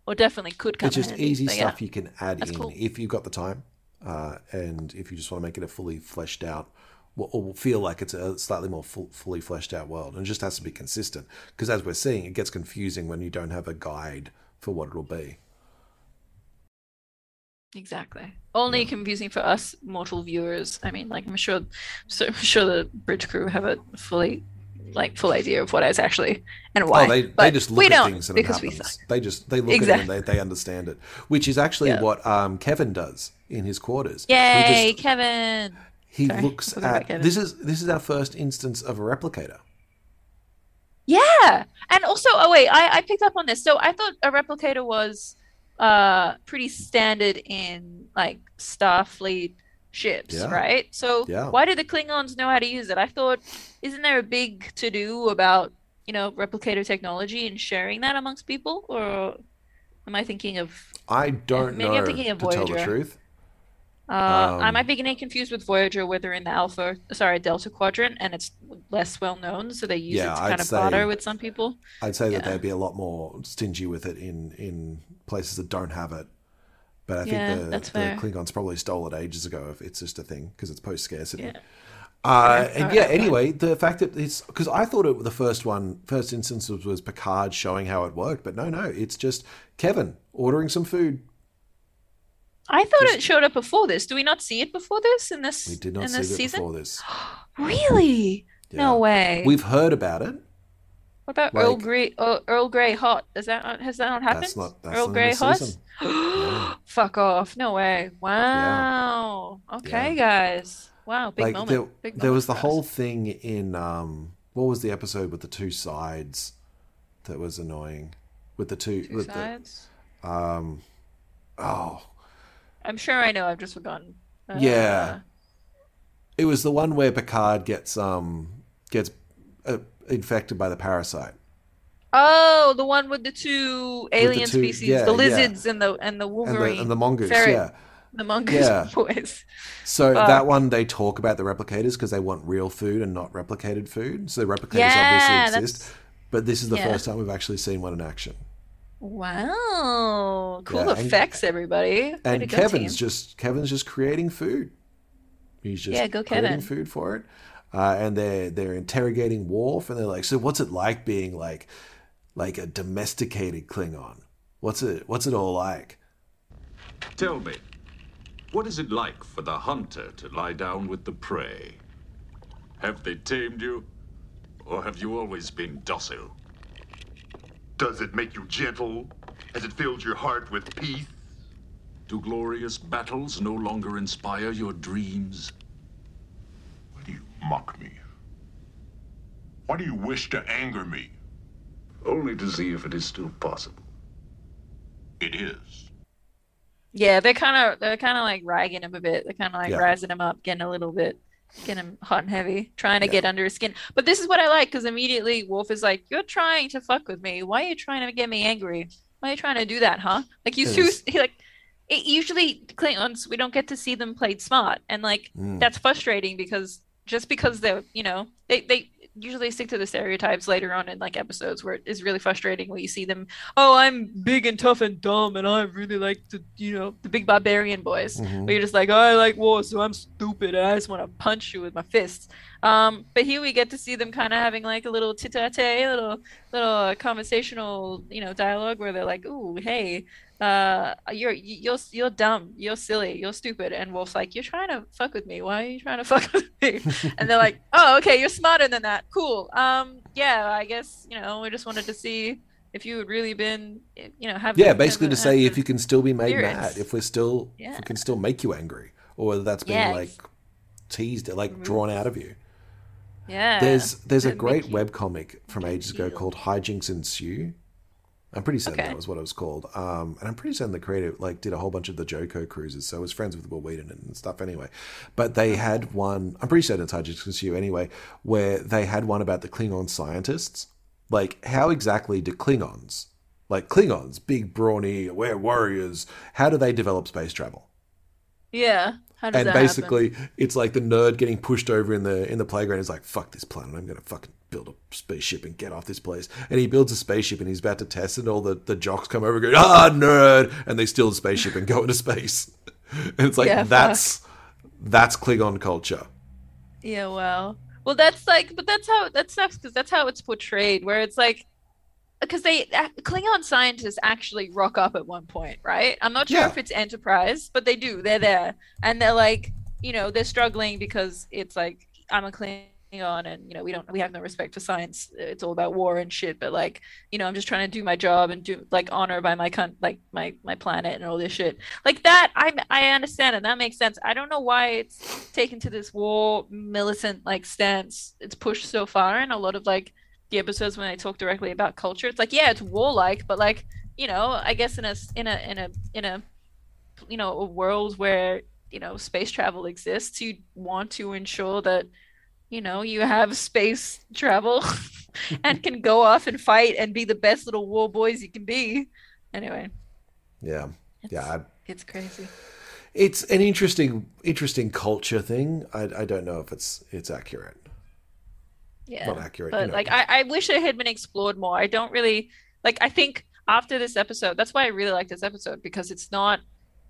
or definitely could come. It's just in handy, easy but yeah. stuff you can add That's in cool. if you've got the time, uh, and if you just want to make it a fully fleshed out, or- or feel like it's a slightly more full, fully fleshed out world, and it just has to be consistent. Because as we're seeing, it gets confusing when you don't have a guide for what it'll be. Exactly. Only confusing for us mortal viewers. I mean, like I'm sure, so I'm sure the bridge crew have a fully, like full idea of what it's actually and why. Oh, they, but they just look at things and it happens. They just they look at Exactly. it and they, they understand it, which is actually Yeah. what um, Kevin does in his quarters. He Yay, just- Kevin! He Sorry, looks at this is this is our first instance of a replicator. Yeah, and also, oh wait, I I picked up on this. So I thought a replicator was uh pretty standard in like Starfleet ships, Yeah. right? So Yeah. why do the Klingons know how to use it? I thought, isn't there a big to do about you know replicator technology and sharing that amongst people, or am I thinking of? I don't Maybe know I'm thinking of to tell the Voyager. truth. Uh, I Um, might be getting confused with Voyager, where they're in the Alpha, sorry, Delta Quadrant, and it's less well known, so they use Yeah, it to I'd kind of say- barter with some people. I'd say that they'd be a lot more stingy with it in in places that don't have it. But I Yeah, think the, the. Klingons probably stole it ages ago if it's just a thing because it's post scarcity. Yeah. Uh, Fair. and yeah, anyway, the fact that it's because I thought it the first one, first instance was, was Picard showing how it worked, but no, no, it's just Kevin ordering some food. I thought Just- it showed up before this. Do we not see it before this in this We did not in see this that season? before this. Really? Yeah. No way. We've heard about it. What about Earl Grey? Uh, Earl Grey hot? Is that not, has that not happened? That's not that's Earl not Grey hot? Yeah. Fuck off! No way! Wow. Okay, guys. Wow, big like moment. there, big there moment was the whole thing in um what was the episode with the two sides that was annoying with the two, two with the sides. um oh I'm sure I know. I've just forgotten. Uh, Yeah. it was the one where Picard gets um gets uh, infected by the parasite Oh, the one with the two alien two- species, yeah, the yeah. lizards and the and the and the Wolverine, and the mongoose ferret, yeah the mongoose Yeah. boys. so that one they talk about the replicators because they want real food and not replicated food so the replicators Yeah, obviously exist that's- but this is the yeah. first time we've actually seen one in action Wow, cool Yeah, and- effects, everybody. Way and Kevin's just Kevin's just creating food. He's just Yeah, go creating Kevin. food for it, uh, and they're they're interrogating Worf, and they're like, "So what's it like being like like a domesticated Klingon? What's it What's it all like?" Tell me, what is it like for the hunter to lie down with the prey? Have they tamed you? Or have you always been docile? Does it make you gentle? Has it filled your heart with peace? Do glorious battles no longer inspire your dreams? Why do you mock me? Why do you wish to anger me? Only to see if it is still possible. It is. Yeah, they're kind of they're kind of like ragging him a bit. They're kind of like Yeah. razzing him up, getting a little bit, getting him hot and heavy, trying to Yeah. get under his skin. But this is what I like because immediately Wolf is like, "You're trying to fuck with me. Why are you trying to get me angry? Why are you trying to do that, huh?" Like you It too. He like it usually Klingons we don't get to see them played smart, and like Mm. that's frustrating because just because they're you know they they usually stick to the stereotypes later on in like episodes where it is really frustrating when you see them oh i'm big and tough and dumb and i really like the you know the big barbarian boys Mhm. where you're just like oh, i like war so i'm stupid and i just want to punch you with my fists um but here we get to see them kind of having like a little tete-a-tete little little uh, conversational you know dialogue where they're like ooh hey uh you're you're you're dumb you're silly you're stupid. And wolf's like you're trying to fuck with me. Why are you trying to fuck with me? And they're like oh okay you're smarter than that. Cool. Um yeah i guess you know we just wanted to see if you had really been you know have Yeah, basically to say if you can still be made mad, if we're still, if Yeah. we can still make you angry, or whether that's being Yeah, like teased, like drawn out of you. yeah. There's there's a great web comic from ages ago feel. called Hijinks Ensue. I'm pretty certain Okay. that was what it was called. Um, and I'm pretty certain the creator like did a whole bunch of the JoCo cruises, so I was friends with Wil Wheaton and stuff anyway. But they had one. I'm pretty certain it's Hijinks Ensue anyway, where they had one about the Klingon scientists. Like, how exactly do Klingons, like Klingons, big brawny, we're warriors, how do they develop space travel? Yeah. How does and that happen? basically it's like the nerd getting pushed over in the in the playground. Is like fuck this planet. I'm gonna fucking build a spaceship and get off this place. And he builds a spaceship and he's about to test it and all the, the jocks come over and go ah nerd. And they steal the spaceship and go into space. And it's like Yeah, that's that's klingon culture. Yeah, well, well, that's like, but that's how that sucks because that's how it's portrayed. Where it's like, because they uh, Klingon scientists actually rock up at one point, right? I'm not sure Yeah. if it's Enterprise, but they do. They're there, and they're like, you know, they're struggling because it's like I'm a Klingon, and you know, we don't, we have no respect for science. It's all about war and shit. But like, you know, I'm just trying to do my job and do like honor by my con, like my my planet and all this shit. Like that, I I understand and that makes sense. I don't know why it's taken to this war militant like stance. It's pushed so far and a lot of like the episodes when they talk directly about culture. It's like yeah, it's warlike, but like you know, I guess in a in a in a in a you know a world where you know space travel exists, you want to ensure that you know you have space travel and can go off and fight and be the best little war boys you can be. Anyway, yeah it's, yeah I, it's crazy. it's an interesting interesting culture thing i, I don't know if it's it's accurate Yeah. not accurate but you know. like I, I wish it had been explored more i don't really like i think after this episode that's why i really like this episode because it's not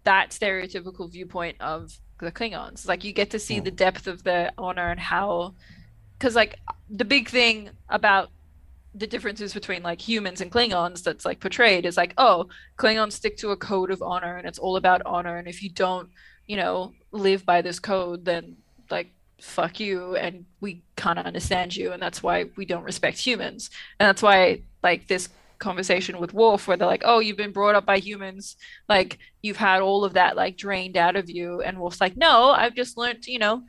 that stereotypical viewpoint of the klingons like you get to see Hmm. the depth of their honor and how because like the big thing about the differences between like humans and Klingons that's like portrayed is like, oh, Klingons stick to a code of honor and it's all about honor. And if you don't, you know, live by this code, then like fuck you and we can't understand you and that's why we don't respect humans. And that's why like this conversation with wolf where they're like, Oh, you've been brought up by humans, like you've had all of that like drained out of you and wolf's like, No, I've just learned, you know,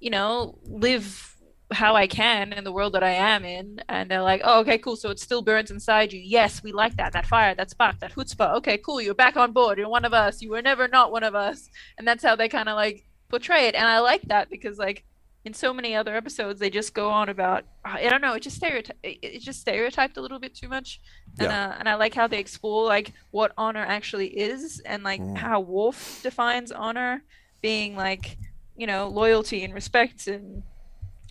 you know, live how I can in the world that I am in. And they're like, oh, okay, cool. So it still burns inside you. Yes, we like that. That fire, that spark, that chutzpah. Okay, cool. You're back on board. You're one of us. You were never not one of us. And that's how they kind of like portray it. And I like that because like in so many other episodes, they just go on about, I don't know, it just stereotype, it just stereotyped a little bit too much. And, Yeah. uh, and I like how they explore like what honor actually is and like Mm. how wolf defines honor being like, you know, loyalty and respect and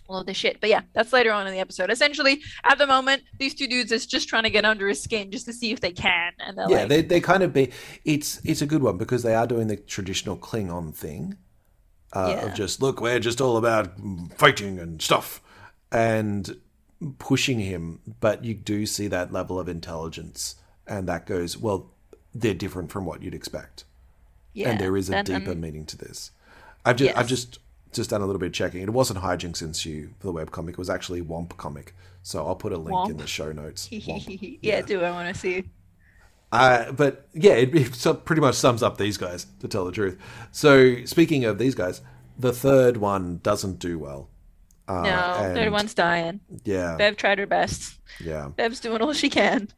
all of this shit. But yeah, that's later on in the episode. Essentially, at the moment, these two dudes is just trying to get under his skin just to see if they can. And they're yeah, like, they they kind of be. It's it's a good one because they are doing the traditional Klingon thing uh, Yeah. of just look, we're just all about fighting and stuff, and pushing him. But you do see that level of intelligence, and that goes well. They're different from what you'd expect, yeah, and there is a and- deeper and- meaning to this. I've just I've just just done a little bit of checking. It wasn't hijinks ensue for the webcomic. It was actually Womp comic. So I'll put a link in the show notes. Womp. yeah, do I want to see? Uh, but yeah, it, it pretty much sums up these guys, to tell the truth. So speaking of these guys, the third one doesn't do well. Uh, no, and- third one's dying. Yeah, Bev tried her best. yeah. Bev's doing all she can.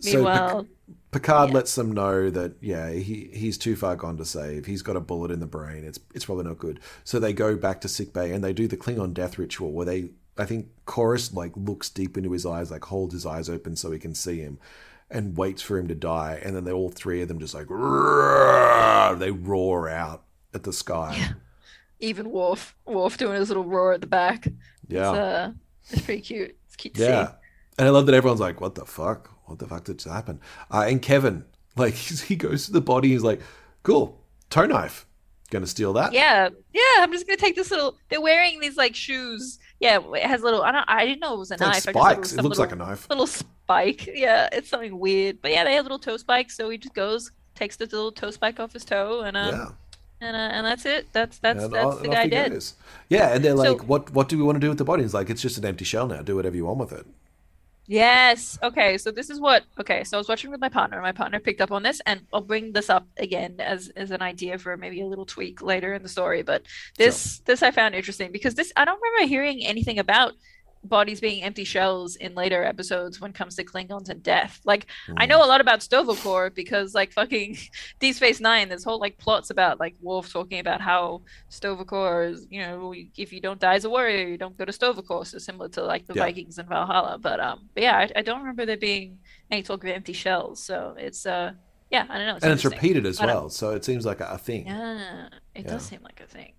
So Meanwhile, Picard yeah. lets them know that yeah, he he's too far gone to save. He's got a bullet in the brain. It's it's probably not good. So they go back to sickbay and they do the Klingon death ritual where they I think Korris like looks deep into his eyes, like holds his eyes open so he can see him, and waits for him to die. And then they all three of them just like "Roar!" they roar out at the sky. even Worf, Worf doing his little roar at the back. Yeah. It's, uh, it's pretty cute. It's cute to Yeah. see. And I love that everyone's like, what the fuck? What the fuck did just happen? Uh, and Kevin, like, he goes to the body, he's like, cool, toe knife. Gonna steal that? Yeah, yeah. I'm just gonna take this little. They're wearing these like shoes. Yeah, it has little. I don't. I didn't know it was a It's like knife. Thought spikes. It looks little, like a knife. Little spike. Yeah, it's something weird. But yeah, they have little toe spikes. So he just goes, takes the little toe spike off his toe, and um, Yeah. and uh, and that's it. That's that's And that's off- the guy dead. Yeah, and they're So- like, what What do we want to do with the body? He's like, it's just an empty shell now. Do whatever you want with it. Yes. Okay. So this is what. Okay. So I was watching with my partner. And my partner picked up on this, and I'll bring this up again as as an idea for maybe a little tweak later in the story. But this this I found interesting because this I don't remember hearing anything about bodies being empty shells in later episodes when it comes to Klingons and death. Like I know a lot about Sto-vo-kor because like fucking Deep Space Nine, there's whole like plots about like Worf talking about how Sto-vo-kor is, you know, if you don't die as a warrior, you don't go to Sto-vo-kor. So similar to like the Yeah. Vikings and Valhalla. But um, but yeah, I, I don't remember there being any talk of empty shells. So it's uh, yeah, I don't know. and it's repeated as well, so it seems like a, a thing. Yeah, it Yeah. does seem like a thing.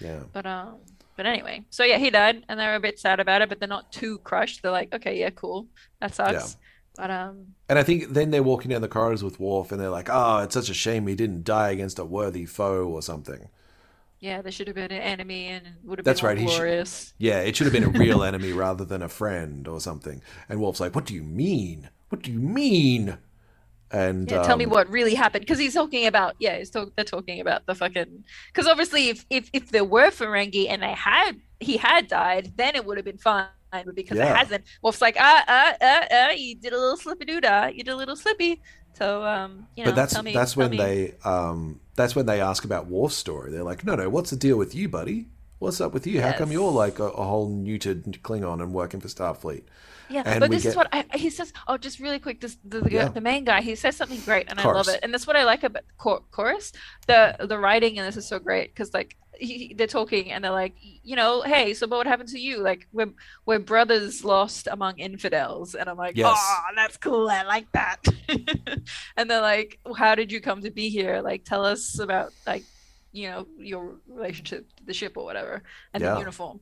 Yeah. But um, but anyway, so yeah, he died, and they're a bit sad about it, but they're not too crushed. They're like, okay, yeah, cool, that sucks. Yeah. But um, And I think then they're walking down the corridors with Worf, and they're like, "Oh, it's such a shame he didn't die against a worthy foe or something." yeah, there should have been an enemy, and it would have That's been right, he should- Yeah, it should have been a real enemy rather than a friend or something. And Worf's like, "What do you mean? What do you mean?" And Yeah, tell me um, what really happened because he's talking about yeah, he's talk, they're talking about the fucking because obviously if if if there were Ferengi and they had he had died, then it would have been fine. But because Yeah. it hasn't, Wolf's like ah ah ah ah, you did a little slippy doo dah, you did a little slippy. So um, you know, But that's tell me, that's when me- they um that's when they ask about Worf's story. They're like, "No, no, what's the deal with you, buddy? What's up with you? How come you're like a, a whole neutered Klingon and working for Starfleet?" Yeah, And but this is what I, he says. Oh, just really quick, this the, the, Yeah. the main guy. He says something great, and I love it. And that's what I like about Chor- Korris. The the writing and this is so great because like he, they're talking and they're like, you know, hey, so but what happened to you? Like we're we're brothers lost among infidels, and I'm like, Yes. oh, that's cool. I like that. and they're like, well, how did you come to be here? Like, tell us about like you know your relationship to the ship or whatever and Yeah. the uniform.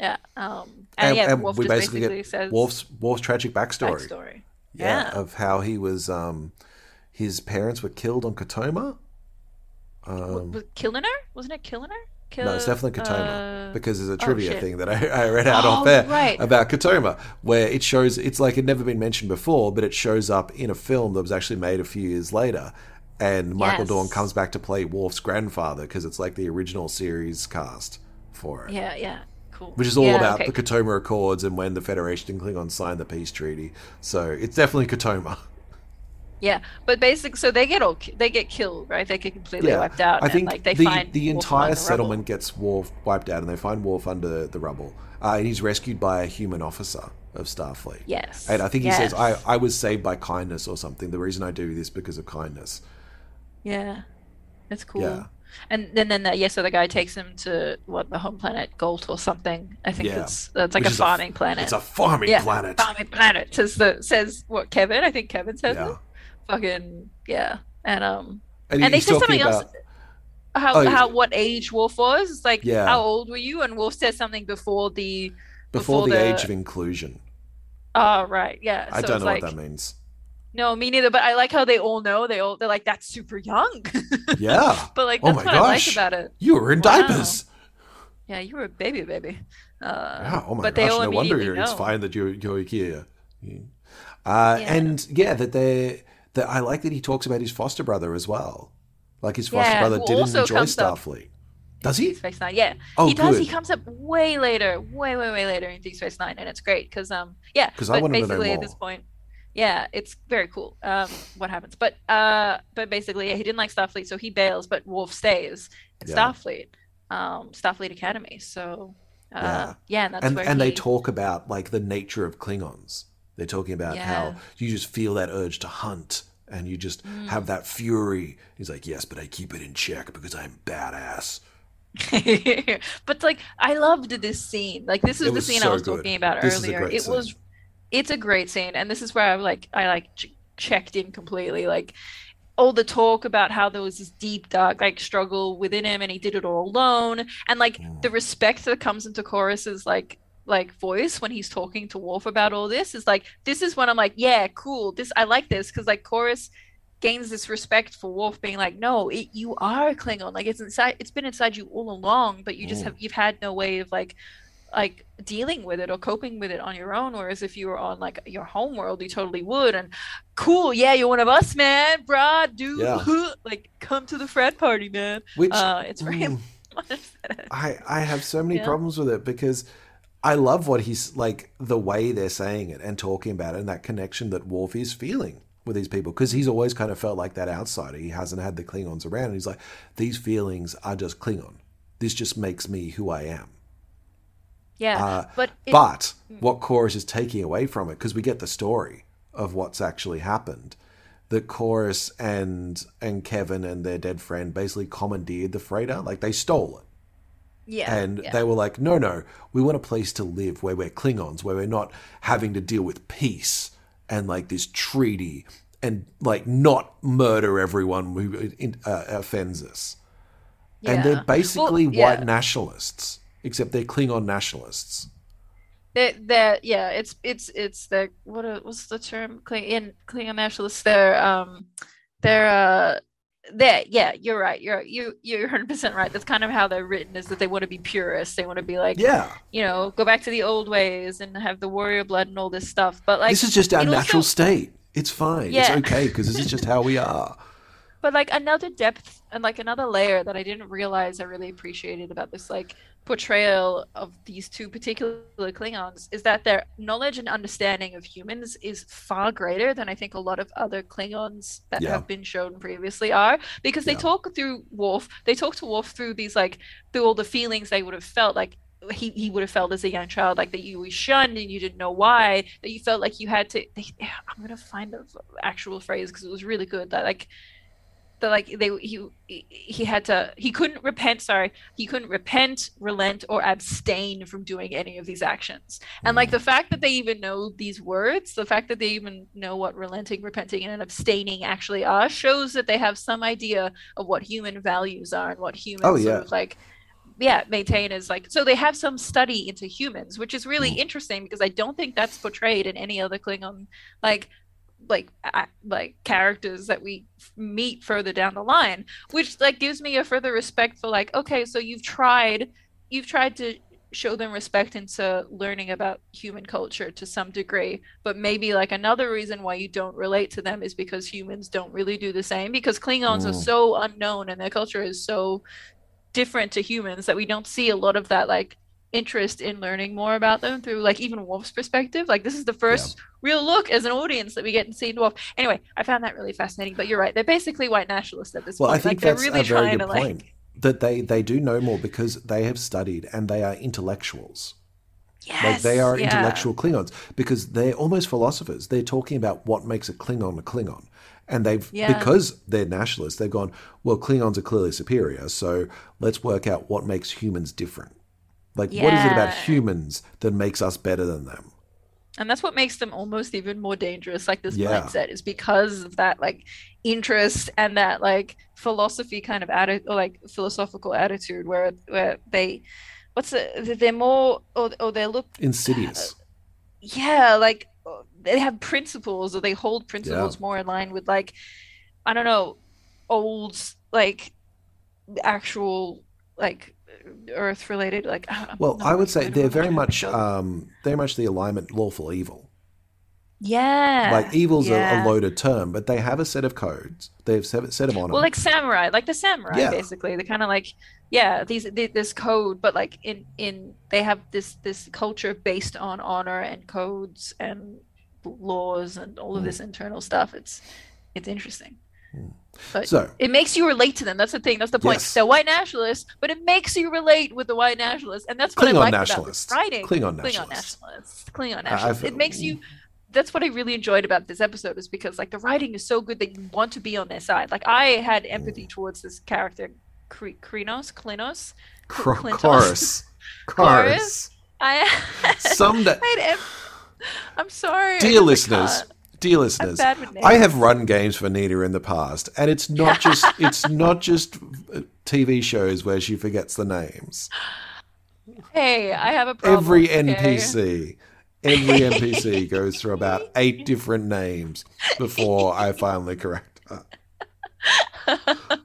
Yeah. Um. And, And, yeah, and we basically basically get says Worf's Worf's tragic backstory. backstory. Yeah, Yeah. of how he was um his parents were killed on Khitomer. Um, was Killiner? Wasn't it Killiner? No, it's definitely Khitomer Uh, because there's a oh, trivia shit. thing that I, I read out Oh, off there right. about Khitomer, where it shows it's like it never been mentioned before, but it shows up in a film that was actually made a few years later, and Michael Yes. Dorn comes back to play Worf's grandfather because it's like the original series cast for it, Yeah, yeah, cool. which is all Yeah, about okay. the Khitomer Accords and when the Federation and Klingons signed the peace treaty. So it's definitely Khitomer. Yeah, but basically, so they get all they get killed, right? They get completely Yeah, wiped out. I and, think like they the find the Wolf entire among the settlement rubble. gets Worf wiped out, and they find Worf under the rubble, uh, and he's rescued by a human officer of Starfleet. Yes, And I think he says. I, I was saved by kindness or something. The reason I do this because of kindness. Yeah, that's cool. Yeah. And then then that yeah, so the guy takes him to what the home planet Gault or something. I think Yeah. it's it's like Which a is a- farming planet. It's a farming yeah, planet. farming planet says the says what Kevin. I think Kevin says Yeah. it. Fucking yeah, and um And, and they talking something else. How Oh, how what age Wolf was? It's like Yeah. how old were you? And Wolf says something before the Before, before the, the- age of inclusion. oh right yeah. I so don't know like, what that means. No, me neither. But I like how they all know. They all they're like that's super young. Yeah. but like Oh that's my what I like gosh. about it. You were in Wow. diapers. Yeah, you were a baby, baby. Uh, Yeah, oh my but they gosh, all no wonder you're, it's fine that you're, you're here. Uh, Yeah. And yeah, that they that I like that he talks about his foster brother as well. Like his foster Yeah, brother didn't enjoy up- Starfleet. Does he? Deep Space Nine. Yeah, Oh, he does. He comes up way later, way, way, way later in Deep Space Nine, and it's great because um, yeah. Because I wanted to know basically at more. this point, yeah, it's very cool. Um, what happens? But uh, but basically, yeah, he didn't like Starfleet, so he bails, but Worf stays at Yeah. Starfleet, um, Starfleet Academy. So uh, Yeah. yeah, and that's and where and they talk about like the nature of Klingons. They're talking about how you just feel that urge to hunt and you just Mm. have that fury. He's like, yes, but I keep it in check because I'm badass. but like I loved this scene. Like this is the scene so I was good. talking about This earlier. It scene. was it's a great scene and this is where I like I like ch- checked in completely like all the talk about how there was this deep dark like struggle within him and he did it all alone and like the respect that comes into Korris's like like voice when he's talking to Wolf about all this is like this is when I'm like yeah cool this I like this because like Korris gains this respect for Wolf being like, no, it, you are a Klingon. Like it's inside, it's been inside you all along, but you just have you've had no way of like, like dealing with it or coping with it on your own. Whereas if you were on like your home world, you totally would. And cool, yeah, you're one of us, man, bruh, dude. Yeah. like come to the frat party, man. Which Uh, it's very. mm, I I have so many Yeah. problems with it because I love what he's like the way they're saying it and talking about it and that connection that Worf is feeling with these people because he's always kind of felt like that outsider. He hasn't had the Klingons around. And he's like, these feelings are just Klingon. This just makes me who I am. Yeah, Uh, but it, But what Korris is taking away from it, because we get the story of what's actually happened, that Korris and and Kevin and their dead friend basically commandeered the freighter, like they stole it. yeah, And yeah. they were like, no, no, we want a place to live where we're Klingons, where we're not having to deal with peace and like this treaty and like not murder everyone who uh, offends us. And they're Well, basically yeah. white nationalists, except they're Klingon nationalists. They're, they're yeah, it's it's it's the what a- what's the term? Kling, in Klingon nationalists. They're um, they're uh, they yeah, you're right. You're you you're 100 percent right. That's kind of how they're written. Is that they want to be purists. They want to be like Yeah. you know go back to the old ways and have the warrior blood and all this stuff. But like this is just our it also- natural state. It's fine. Yeah. It's okay because this is just how we are. But like another depth and like another layer that I didn't realize I really appreciated about this like portrayal of these two particular Klingons is that their knowledge and understanding of humans is far greater than I think a lot of other Klingons that Yeah. have been shown previously are because they Yeah. talk through Worf they talk to Worf through these like through all the feelings they would have felt like he, he would have felt as a young child like that you were shunned and you didn't know why that you felt like you had to they, i'm gonna find the actual phrase because it was really good that like that like they he he had to he couldn't repent sorry he couldn't repent relent or abstain from doing any of these actions and like the fact that they even know these words the fact that they even know what relenting repenting and abstaining actually are shows that they have some idea of what human values are and what humans Oh, sort yeah. of like yeah maintain as like so they have some study into humans which is really Mm. interesting because i don't think that's portrayed in any other klingon like like like characters that we meet further down the line which like gives me a further respect for like okay so you've tried you've tried to show them respect into learning about human culture to some degree but maybe like another reason why you don't relate to them is because humans don't really do the same because klingons are Mm. so unknown and their culture is so different to humans that we don't see a lot of that like interest in learning more about them through like even Wolf's perspective. Like this is the first real look as an audience that we get to see Wolf. Anyway, I found that really fascinating. But you're right, they're basically white nationalists at this Well, I point. think like they're really a very trying good to like point. That they they do know more because they have studied and they are intellectuals. yes, Like they are yeah. intellectual Klingons because they're almost philosophers. They're talking about what makes a Klingon a Klingon. And they've Yeah. because they're nationalists, they've gone, well, Klingons are clearly superior, so let's work out what makes humans different. Like what is it about humans that makes us better than them? and that's what makes them almost even more dangerous like this Yeah. mindset is because of that like interest and that like philosophy kind of attitude or like philosophical attitude where where they what's the they're more or, or they look Insidious. yeah like uh, they have principles or they hold principles more in line with like i don't know old like actual like earth related like I don't- I'm Well, I would say they're very much um, very much the alignment lawful evil. yeah Like evil's yeah. a, a loaded term, but they have a set of codes. They have a set of honor. well like samurai like the samurai Yeah. basically they kind of like yeah these th- this code but like in in they have this this culture based on honor and codes and laws and all of Hmm. this internal stuff it's it's interesting but so it makes you relate to them that's the thing that's the point Yes. they're white nationalists but it makes you relate with the white nationalists and that's what Klingon i like nationalists. about this writing Klingon klingon nationalists. nationalists klingon I've- nationalists it makes you mm. that's what I really enjoyed about this episode is because like the writing is so good that you want to be on their side. Like I had empathy mm. towards this character, Kri- Krinos, Klinos. Clintos. Korris? I Someday, I had em- I'm sorry. Dear listeners. Dear listeners, bad with names. I have run games for Nita in the past, and it's not just it's not just uh, TV shows where she forgets the names. Hey, I have a problem. Every okay? NPC, every NPC goes through about eight different names before I finally correct her.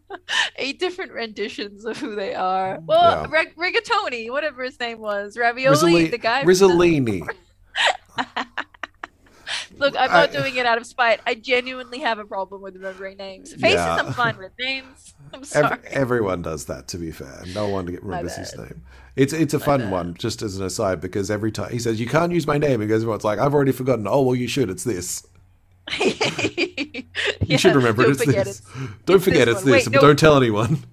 Eight different renditions of who they are. Well, Yeah. Rig- Rigatoni, whatever his name was, Ravioli, Rizzoli- the guy. Rizzolini. Look, I'm I- not doing it out of spite. I genuinely have a problem with remembering names. Faces, Yeah. I'm fine with. Names, I'm sorry. everyone does that. To be fair, no one remembers his name. It's it's a fun one, just as an aside, because every time he says you can't use my name, he goes, "Everyone's like, I've already forgotten." Oh well, you should. It's this. You should remember it. don't It's forget this. it. Don't it's forget this it's this, Wait, but no. don't tell anyone.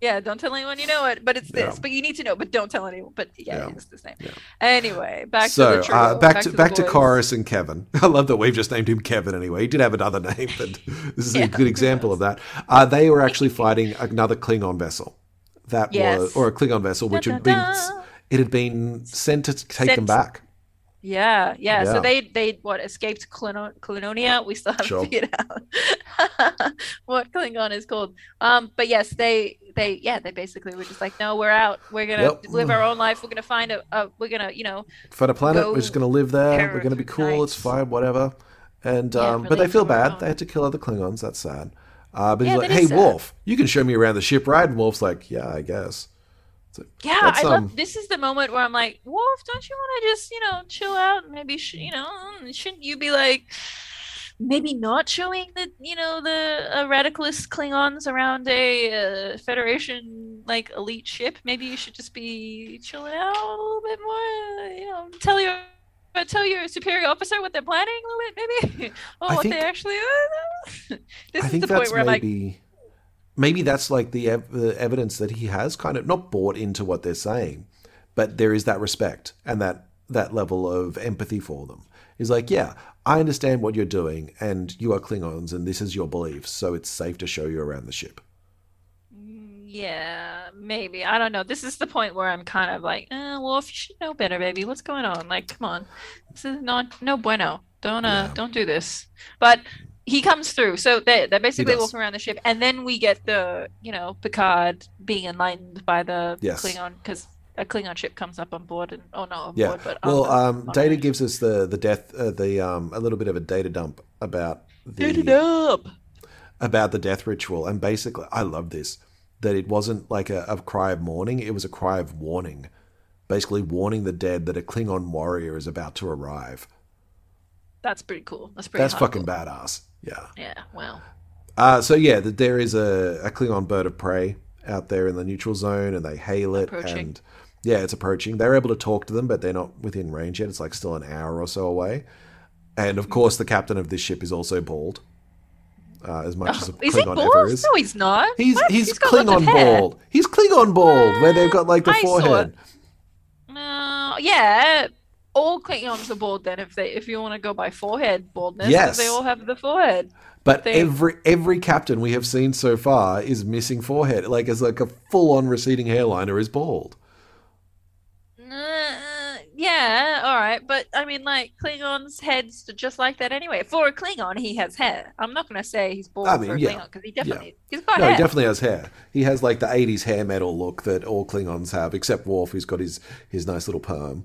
Yeah, don't tell anyone you know it, but it's this. Yeah. But you need to know, but don't tell anyone. But yeah, Yeah. it's this name. Anyway, back so to the trio. uh, back, to the back to boys. Korris and Kevin. I love that we've just named him Kevin anyway. He did have another name, but this is Yeah, a good example of that. Uh, they were actually fighting another Klingon vessel. That Yes. was or a Klingon vessel, which Dun, had been dun, dun. it had been sent to take Sent- them back. Yeah, yeah, Yeah. So they they what escaped Clino- Clinonia? We still haven't Sure. figured out what Klingon is called. Um, but yes, they they yeah they basically were just like, no, we're out. We're gonna Yep. live our own life. We're gonna find a, a we're gonna you know For the planet, we're just going to live there. We're going to be cool. It's fine, whatever. And Yeah, um, but they feel bad. They had to kill other Klingons. That's sad. Uh, but Yeah, he's like, "Hey. Wolf, you can show me around the ship, right?" And Wolf's like, "Yeah, I guess." Yeah, That's, I um, love. This is the moment where I'm like, Wolf, don't you want to just, you know, chill out? Maybe, sh- you know, shouldn't you be like, maybe not showing the, you know, the uh, radicalist Klingons around a uh, Federation like elite ship? Maybe you should just be chilling out a little bit more. You know, tell your. Tell your superior officer what they're planning a little bit, maybe. Oh, I what think- they actually. this I is the point where I'm like, maybe that's like the, ev- the evidence that he has kind of not bought into what they're saying, but there is that respect and that that level of empathy for them. He's like, yeah, I understand what you're doing, and you are Klingons, and this is your beliefs, so it's safe to show you around the ship. Yeah, maybe. I don't know. This is the point where I'm kind of like, eh, if you should know better, baby. What's going on? Like, come on. This is not no bueno. Don't uh Yeah. don't do this. But he comes through. So they they're basically walking around the ship and then we get the, you know, Picard being enlightened by the Yes. Klingon because a Klingon ship comes up on board and oh no, on Yeah. board, but well, um, Data gives us the the death, uh, the um, a little bit of a data dump about the it up. about the death ritual, and basically, I love this that it wasn't like a, a cry of mourning; it was a cry of warning, basically warning the dead that a Klingon warrior is about to arrive. That's pretty cool. That's pretty. That's fucking badass. Yeah. Yeah. Wow. Uh, so yeah, that there is a, a Klingon bird of prey out there in the neutral zone, and they hail it, Approaching. and yeah, it's approaching. They're able to talk to them, but they're not within range yet. It's like still an hour or so away. And of course, the captain of this ship is also bald, uh, as much as a Is he Klingon bald? ever is. No, he's not. He's What? he's, of Klingon bald. He's Klingon bald, where they've got like the I forehead. No, yeah. All Klingons are bald then, if they if you want to go by forehead baldness Yes. they all have the forehead. But They- every every captain we have seen so far is missing forehead, like as like a full on receding hairline or is bald. Uh, yeah, all right, but I mean, like Klingons' heads are just like that anyway. For a Klingon, he has hair. I'm not gonna say he's bald I mean, for a yeah, Klingon because he definitely he's got No, hair. he definitely has hair. He has like the '80s hair metal look that all Klingons have, except Worf, who's got his his nice little perm.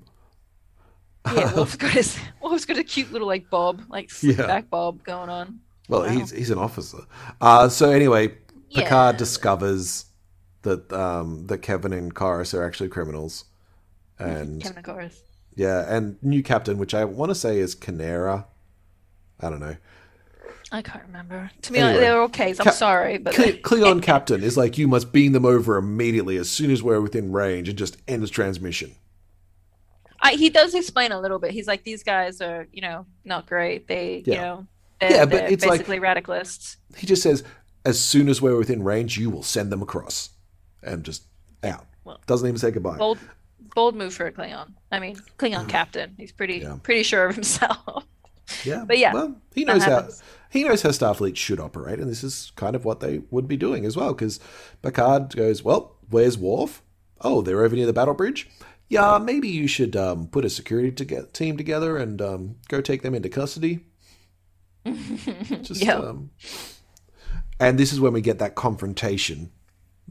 Yeah, Wolf's got his Wolf's got a cute little like bob, like slick Yeah. back bob going on. Well, Wow. he's he's an officer. Uh, so anyway, Picard Yeah. discovers that um, that Kevin and Korris are actually criminals, and Kevin and Korris. yeah, and new captain, which I want to say is K'Nera. I don't know. I can't remember. To me, Anyway. they're all okay. I'm sorry, but Klingon captain is like, you must beam them over immediately as soon as we're within range and just end the transmission. I, he does explain a little bit. He's like, these guys are, you know, not great. They, you Yeah. know, they're, Yeah, but it's like- basically radicalists. He just says, as soon as we're within range, you will send them across and just out. Well, Doesn't even say goodbye. Bold, bold move for a Klingon. I mean, Klingon captain. He's pretty, Yeah. pretty sure of himself. Yeah, But yeah, well, he knows how he knows how Starfleet should operate, and this is kind of what they would be doing as well. Because Picard goes, "Well, where's Worf? Oh, they're over near the battle bridge. Yeah, maybe you should um, put a security to team together and um, go take them into custody." Just, Yeah. um, and this is when we get that confrontation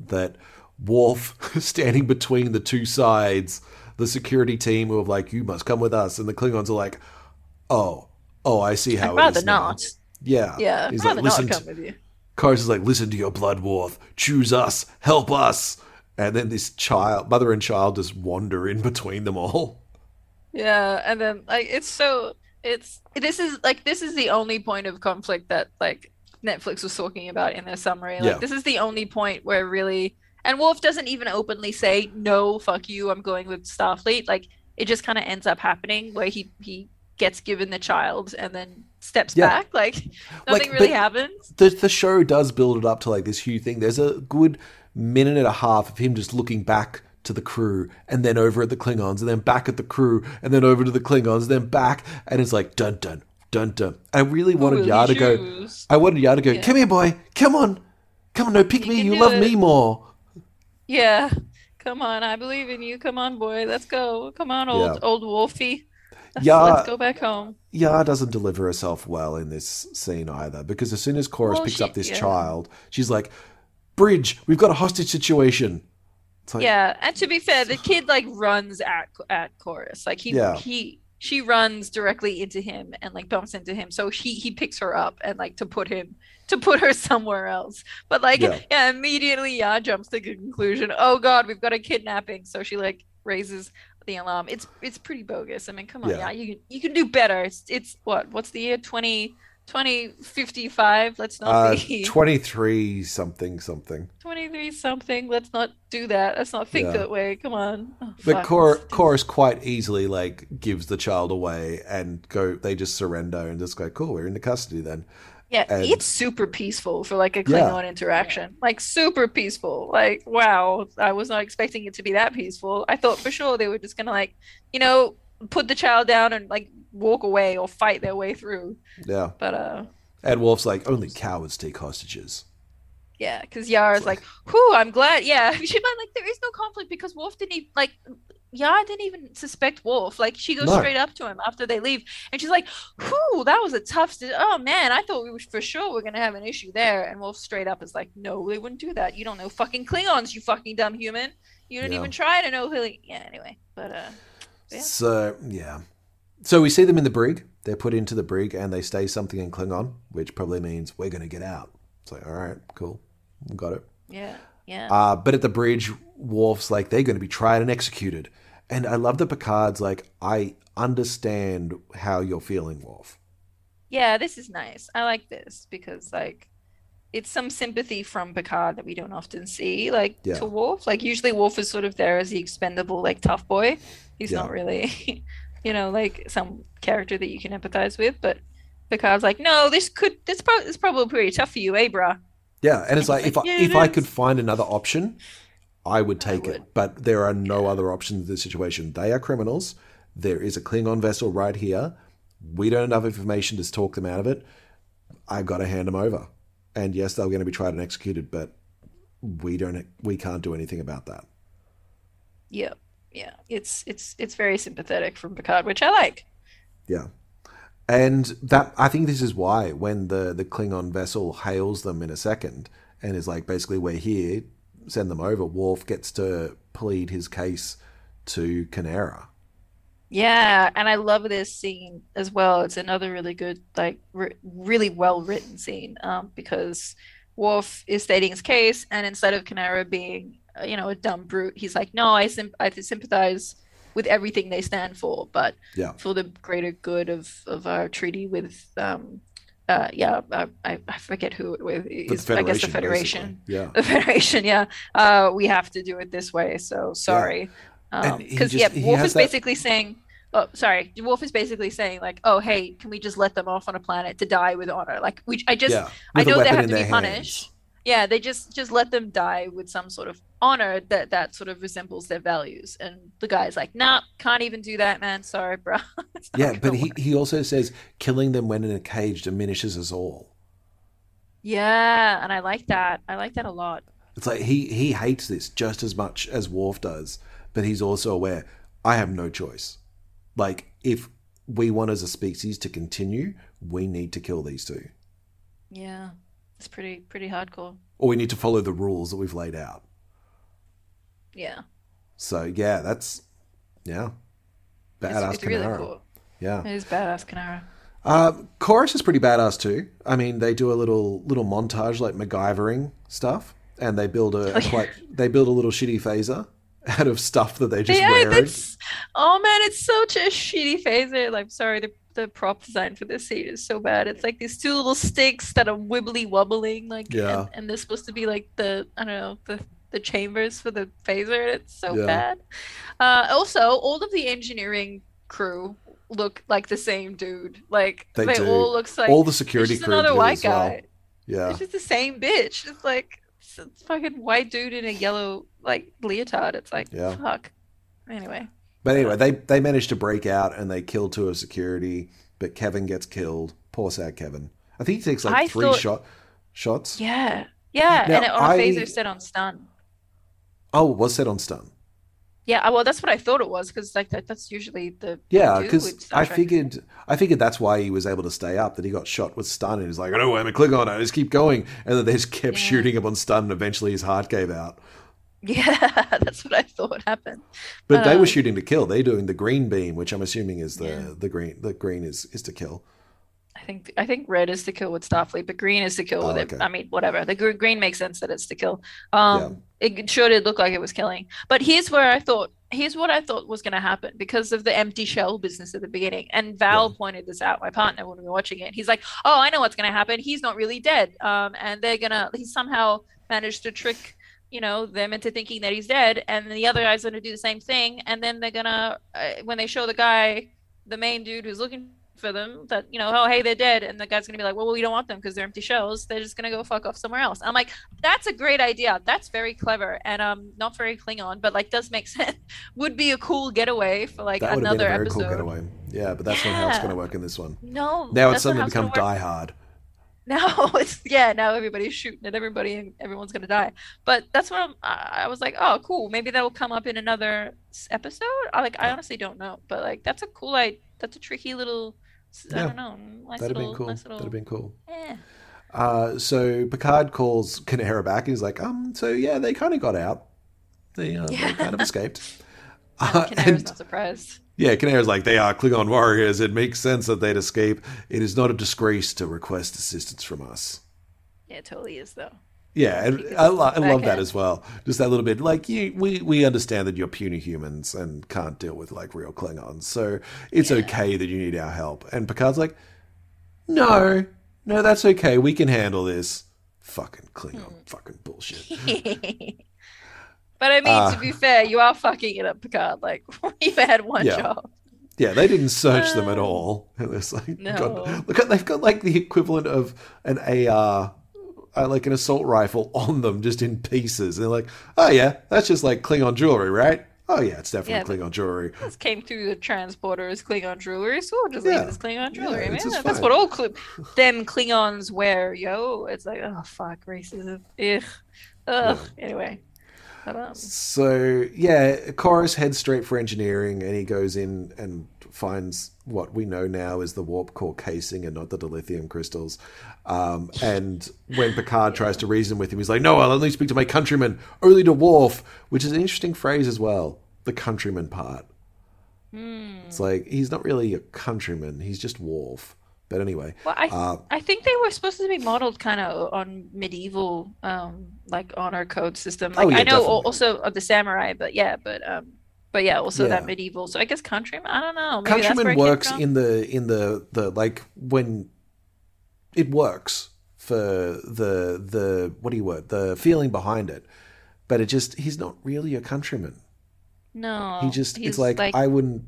that Worf standing between the two sides, the security team who are like, "You must come with us," and the Klingons are like, "Oh, oh, I see how I'd it rather is now." not. Yeah, Yeah, He's I'd like, rather "Listen." not to- with you. Korris is like, "Listen to your blood, Worf. Choose us. Help us." And then this child, mother and child, just wander in between them all. Yeah, and then like it's so it's this is like this is the only point of conflict that like Netflix was talking about in their summary. Like Yeah. this is the only point where really and Wolf doesn't even openly say no, fuck you, I'm going with Starfleet. Like it just kind of ends up happening where he he gets given the child and then steps Yeah. back. Like nothing Like, really happens. the the show does build it up to like this huge thing. There's a good minute and a half of him just looking back to the crew and then over at the Klingons and then back at the crew and then over to the Klingons and then back and it's like dun dun dun dun. I really wanted Yar to go. I wanted Yar to go. Yeah. Come here, boy. Come on. Come on. No, pick me. You love it." me more. Yeah. Come on, I believe in you. Come on, boy. Let's go. Come on, old Yeah. old Wolfie. Let's, Yeah. let's go back home. Yar doesn't deliver herself well in this scene either because as soon as Korris Well, picks she- up this yeah. child, she's like, "Bridge, we've got a hostage situation." Like, Yeah, and to be fair, the kid like runs at at Korris. Like he Yeah. he she runs directly into him and like bumps into him. So he he picks her up and like to put him to put her somewhere else. But like Yeah. yeah, immediately yeah jumps to the conclusion. Oh God, we've got a kidnapping. So she like raises the alarm. It's it's pretty bogus. I mean, come on, Yeah. yeah, you can you can do better. It's it's what what's the year 20 2055 let's not uh, be 23 something something. 23 something let's not do that let's not think Yeah. that way come on oh, But fuck, Korris quite easily like gives the child away and go. They just surrender and just go. Cool, we're into custody then. yeah and- it's super peaceful for like a Yeah. klingon interaction like super peaceful like wow i was not expecting it to be that peaceful i thought for sure they were just gonna like you know put the child down and like walk away or fight their way through Yeah. but uh And Wolf's like, only cowards take hostages. yeah because Yar's like whew i'm glad yeah she but like there is no conflict because wolf didn't even like Yar didn't even suspect Wolf. Like she goes No. straight up to him after they leave, and she's like, "Whew, that was a tough. st- oh man, I thought we were for sure we're gonna have an issue there." And Wolf straight up is like, "No, they wouldn't do that. You don't know fucking Klingons, you fucking dumb human. You didn't Yeah. even try to know who. Yeah. Anyway, but uh, Yeah. So yeah. So we see them in the brig. They're put into the brig and they say something in Klingon, which probably means we're going to get out. It's like, all right, cool, got it. yeah, yeah. Uh, but at the bridge, Worf's like, they're going to be tried and executed. And I love that Picard's like, I understand how you're feeling, Worf. Yeah, this is nice. I like this because like it's some sympathy from Picard that we don't often see, like Yeah. to Worf. Like usually Worf is sort of there as the expendable, like tough boy. He's Yeah. not really, you know, like some character that you can empathize with. But Picard's like, no, this could, this probably, this probably pretty tough for you, eh, bruh? Yeah, and it's like, if I, Yeah, if it I could find another option, I would take it. would. But there are no other options in this situation. They are criminals. There is a Klingon vessel right here. We don't have enough information to talk them out of it. I've got to hand them over. And yes, they're going to be tried and executed, but we don't. We can't do anything about that. Yeah, yeah. It's it's it's very sympathetic from Picard, which I like. Yeah. And that I think this is why when the the Klingon vessel hails them in a second and is like basically we're here, send them over. Worf gets to plead his case to K'Nera. Yeah, and I love this scene as well. It's another really good, like, re- really well written scene um, because Worf is stating his case, and instead of K'Nera being, you know, a dumb brute, he's like, "No, I symp- I sympathize with everything they stand for, but Yeah. for the greater good of of our treaty with, um, uh, yeah, I, I I forget who it with. The Is, I guess the Federation, basically. Yeah. The Federation, yeah. Uh, we have to do it this way. So sorry. And he Because yeah, Wolf is that- basically saying, "Oh, sorry." Wolf is basically saying like, "Oh, hey, can we just let them off on a planet to die with honor?" Like, we, I just, yeah. I know they have to be punished. Yeah, they just just let them die with some sort of honor that that sort of resembles their values. And the guy's like, "Nah, can't even do that, man. Sorry, bro." Yeah, but he, work." he also says killing them when in a cage diminishes us all. Yeah, and I like that. I like that a lot. It's like he, he hates this just as much as Worf does, but he's also aware I have no choice. Like, if we want as a species to continue, we need to kill these two. Yeah, it's pretty pretty hardcore. Or we need to follow the rules that we've laid out. Yeah, So, yeah, that's, yeah. it's, Badass it's really K'Nera. cool. Yeah. It is badass, K'Nera. Uh, Korris is pretty badass too. I mean, they do a little little montage like MacGyvering stuff, and they build a, Oh, yeah. quite they build a little shitty phaser out of stuff that they just yeah, wearing. that's oh man, it's such a shitty phaser. Like, sorry, the the prop design for this scene is so bad. It's like these two little sticks that are wibbly wobbling, like, Yeah. and, and they're supposed to be like the I don't know the the chambers for the phaser. It's so Yeah. bad. Uh, also, all of the engineering crew look like the same dude. Like They they, all looks like All the security crew another white as well. Yeah, It's just the same bitch. It's like it's a fucking white dude in a yellow like leotard. It's like Yeah. fuck. Anyway. But anyway, they they manage to break out and they kill two of security, but Kevin gets killed. Poor sad Kevin. I think he takes like I three thought- shot shots. Yeah. Yeah. Now, and it, on I- phaser set on stun. Oh, it was set on stun. Yeah, uh, well that's what I thought it was, because like that, that's usually the Yeah, because I figured I figured that's why he was able to stay up. That he got shot with stun, and he's like, "I don't know where to click on it. I just keep going." And then they just kept Yeah. shooting him on stun, and eventually his heart gave out. Yeah, that's what I thought happened. But they were Um, shooting to kill. They're doing the green beam, which I'm assuming is the Yeah. the green. The green is is to kill. I think I think red is to kill with Starfleet, but green is to kill Oh, with it. I mean, whatever. The green makes sense that it's to kill. Um, it sure did look like it was killing. But here's where I thought. Here's what I thought was going to happen because of the empty shell business at the beginning. And Val Yeah. pointed this out, my partner, when we were watching it. He's like, "Oh, I know what's going to happen. He's not really dead. Um, and they're gonna. He somehow managed to trick." You know them into thinking that he's dead, and the other guy's going to do the same thing, and then they're gonna, uh, when they show the guy, the main dude who's looking for them that you know oh hey they're dead and the guy's gonna be like well we don't want them because they're empty shells they're just gonna go fuck off somewhere else i'm like that's a great idea that's very clever and um not very klingon but like does make sense would be a cool getaway for like That would have been a very episode cool getaway. Yeah, but that's not how it's going to work in this one. no Now it's suddenly become. Die Hard. now it's yeah now everybody's shooting at everybody and everyone's gonna die but that's what I'm, I I was like oh cool maybe that will come up in another episode I like I honestly don't know but like that's a cool like that's a tricky little I Yeah. don't know nice That'd have been cool. nice little That'd have been cool. eh. Uh, so Picard calls K'Nera back. and He's like, um, so yeah, they kind of got out. they, uh, they kind of escaped. Uh, and not surprised. Yeah, K'Nera's like, they are Klingon warriors. It makes sense that they'd escape. It is not a disgrace to request assistance from us. Yeah, it totally is though. Yeah, and I, lo- I love that as well. Just that little bit, like you, we we understand that you're puny humans and can't deal with like real Klingons, so it's okay that you need our help. And Picard's like, no, no, that's okay. We can handle this. Fucking Klingon, Hmm. fucking bullshit. But I mean, Uh, to be fair, you are fucking it up, Picard. Like you've had one Yeah. job. Yeah, they didn't search them at all. And it's like, No. God, look they've got like the equivalent of an AR, uh, like an assault rifle on them, just in pieces. And they're like, oh yeah, that's just like Klingon jewelry, right? Oh yeah, it's definitely Yeah, Klingon jewelry. This came through the transporter as Klingon jewelry, so we'll just leave Yeah. it as Klingon jewelry, it's man. That's fine. what all Kli- them Klingons wear, yo. It's like, oh fuck, racism. Ugh. Ugh. Anyway. So yeah, Korris heads straight for engineering, and he goes in and finds what we know now is the warp core casing and not the dilithium crystals. Um, and when Picard tries to reason with him, he's like, "No, I'll only speak to my countrymen, only to Worf," which is an interesting phrase as well. The countryman part. It's like he's not really a countryman; he's just Worf. But anyway, well, I uh, I think they were supposed to be modeled kind of on medieval, um, like honor code system. Like Oh, yeah, I know definitely. also of the samurai, but yeah, but um, but yeah, also Yeah. that medieval. So I guess countryman. I don't know. Maybe countryman works in the in the the like when it works for the the what do you word the feeling behind it but it just he's not really a countryman No, he just Oh, it's like, i wouldn't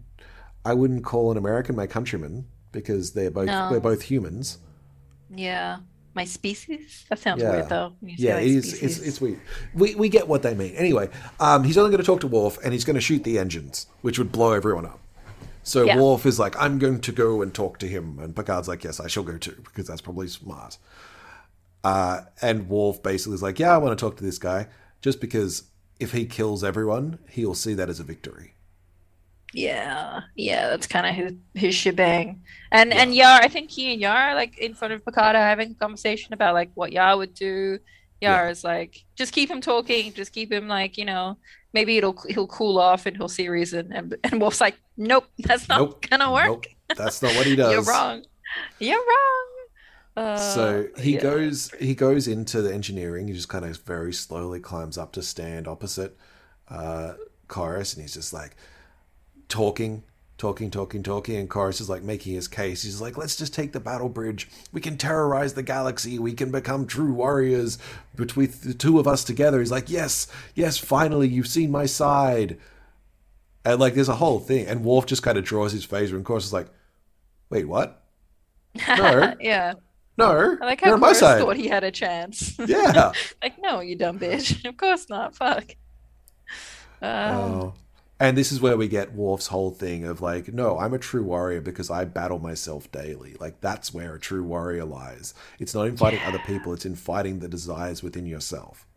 i wouldn't call an american my countryman because they're both No. we're both humans yeah, my species. That sounds Yeah. weird though. when you say, yeah it is it's, it's weird we, we get what they mean anyway um, he's only going to talk to Worf and he's going to shoot the engines which would blow everyone up so Yeah. Worf is like i'm going to go and talk to him and picard's like yes i shall go too because that's probably smart uh, and Worf basically is like yeah i want to talk to this guy just because if he kills everyone he'll see that as a victory Yeah, yeah, that's kind of his his shebang. And and Yar, I think he and Yar are like in front of Picard having a conversation about like what Yar would do. Yar Yeah. is like, just keep him talking, just keep him like, you know, maybe it'll he'll cool off and he'll see reason. And and Wolf's like, nope, that's not Nope. gonna work. Nope, that's not what he does You're wrong. You're wrong. Uh, So he yeah. goes he goes into the engineering. He just kind of very slowly climbs up to stand opposite uh, Korris, and he's just like talking, talking, talking, talking. And Korris is like making his case. He's like, "Let's just take the battle bridge. We can terrorize the galaxy. We can become true warriors between the two of us together." He's like, "Yes, yes, finally, you've seen my side." And like, there's a whole thing. And Worf just kind of draws his phaser, and Korris is like, "Wait, what? No. yeah. No, I like how on my Korris side." thought he had a chance. Yeah. like, no, you dumb bitch. Of course not. Fuck. Um, Oh. And this is where we get Worf's whole thing of like, no, I'm a true warrior because I battle myself daily. Like that's where a true warrior lies. It's not in fighting other people, it's in fighting the desires within yourself.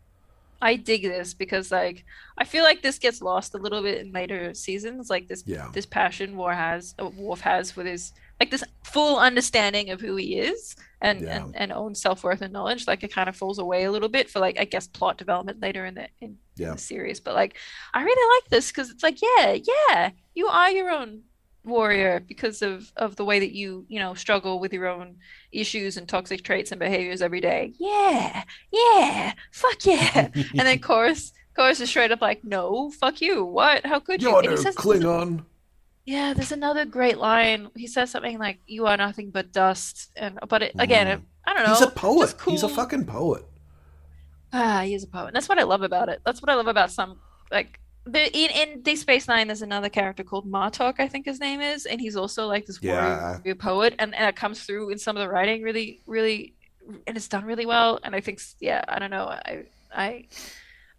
I dig this because like I feel like this gets lost a little bit in later seasons. Like this Yeah. this passion War has Worf has with his like this full understanding of who he is and Yeah. and, and own self worth and knowledge. Like it kind of falls away a little bit for like I guess plot development later in the in, Yeah. the series. But like I really like this because it's like yeah yeah you are your own warrior because of of the way that you you know struggle with your own issues and toxic traits and behaviors every day yeah yeah fuck yeah and then Korris Korris is straight up like no fuck you what how could you You're no Klingon. Yeah there's another great line he says something like you are nothing but dust and but it, again Mm. it, i don't know He's a poet. just He's a fucking poet. Ah, he's a poet. And that's what I love about it. That's what I love about some like the in, in Deep Space Nine. There's another character called Martok, I think his name is, and he's also like this Yeah. warrior poet, and, and it comes through in some of the writing really, really, and it's done really well. And I think, yeah, I don't know, I, I,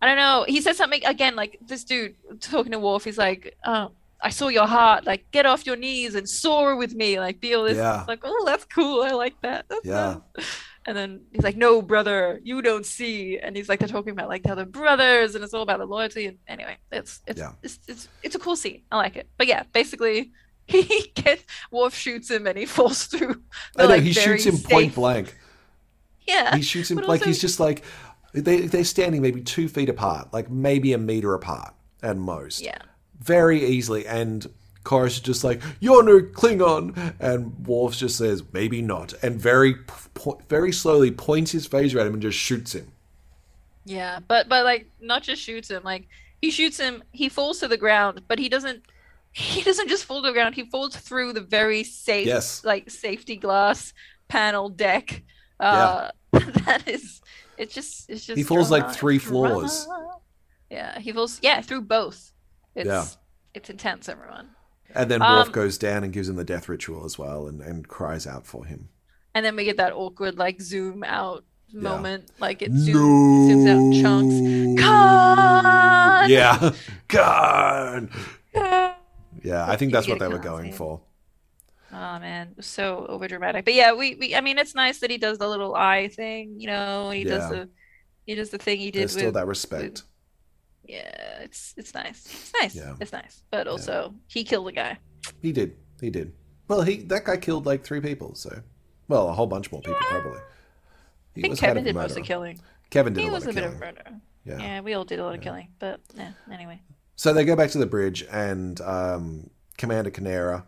I don't know. He says something again, like this dude talking to Worf. He's like, um, I saw your heart. Like, get off your knees and soar with me. Like, be all this. Yeah. Like, oh, that's cool. I like that. That's Yeah. nice. And then he's like, "No, brother, you don't see." And he's like, they're talking about like the other brothers, and it's all about the loyalty. And anyway, it's it's Yeah. it's, it's it's a cool scene. I like it. But yeah, basically, he gets Worf shoots him, and he falls through. I know, like, he shoots him point blank. Yeah, He shoots him like also- he's just like They they're standing maybe two feet apart, like maybe a meter apart at most. Yeah. Very easily. And Korris is just like, "You're no Klingon," and Worf just says, "Maybe not," and very po- very slowly points his phaser at him and just shoots him. Yeah, but but like not just shoots him, like he shoots him, he falls to the ground, but he doesn't he doesn't just fall to the ground, he falls through the very safe Yes. like safety glass panel deck. Uh that is it's just it's just He falls, like, drama- three drama. floors. Yeah, he falls yeah, through both. It's Yeah. it's intense, everyone. And then Worf Um, goes down and gives him the death ritual as well, and, and cries out for him. And then we get that awkward like zoom out Yeah. moment, like it zooms, zooms out chunks. Khan! Yeah, God. Khan! Yeah, I think that's what they were going for. Oh man, so over dramatic. But yeah, we, we I mean it's nice that he does the little eye thing, you know, he does the he does the thing he did There's still that respect. Yeah, it's it's nice. It's nice. Yeah. It's nice. But also he killed a guy. He did. He did. Well, he that guy killed like three people. So, well, a whole bunch more people probably. He I think was Kevin did most of the killing. Kevin did He a lot was of a bit killing. of a murderer. Yeah. Yeah, we all did a lot of killing. But yeah, anyway. So they go back to the bridge, and um, Commander K'Nera,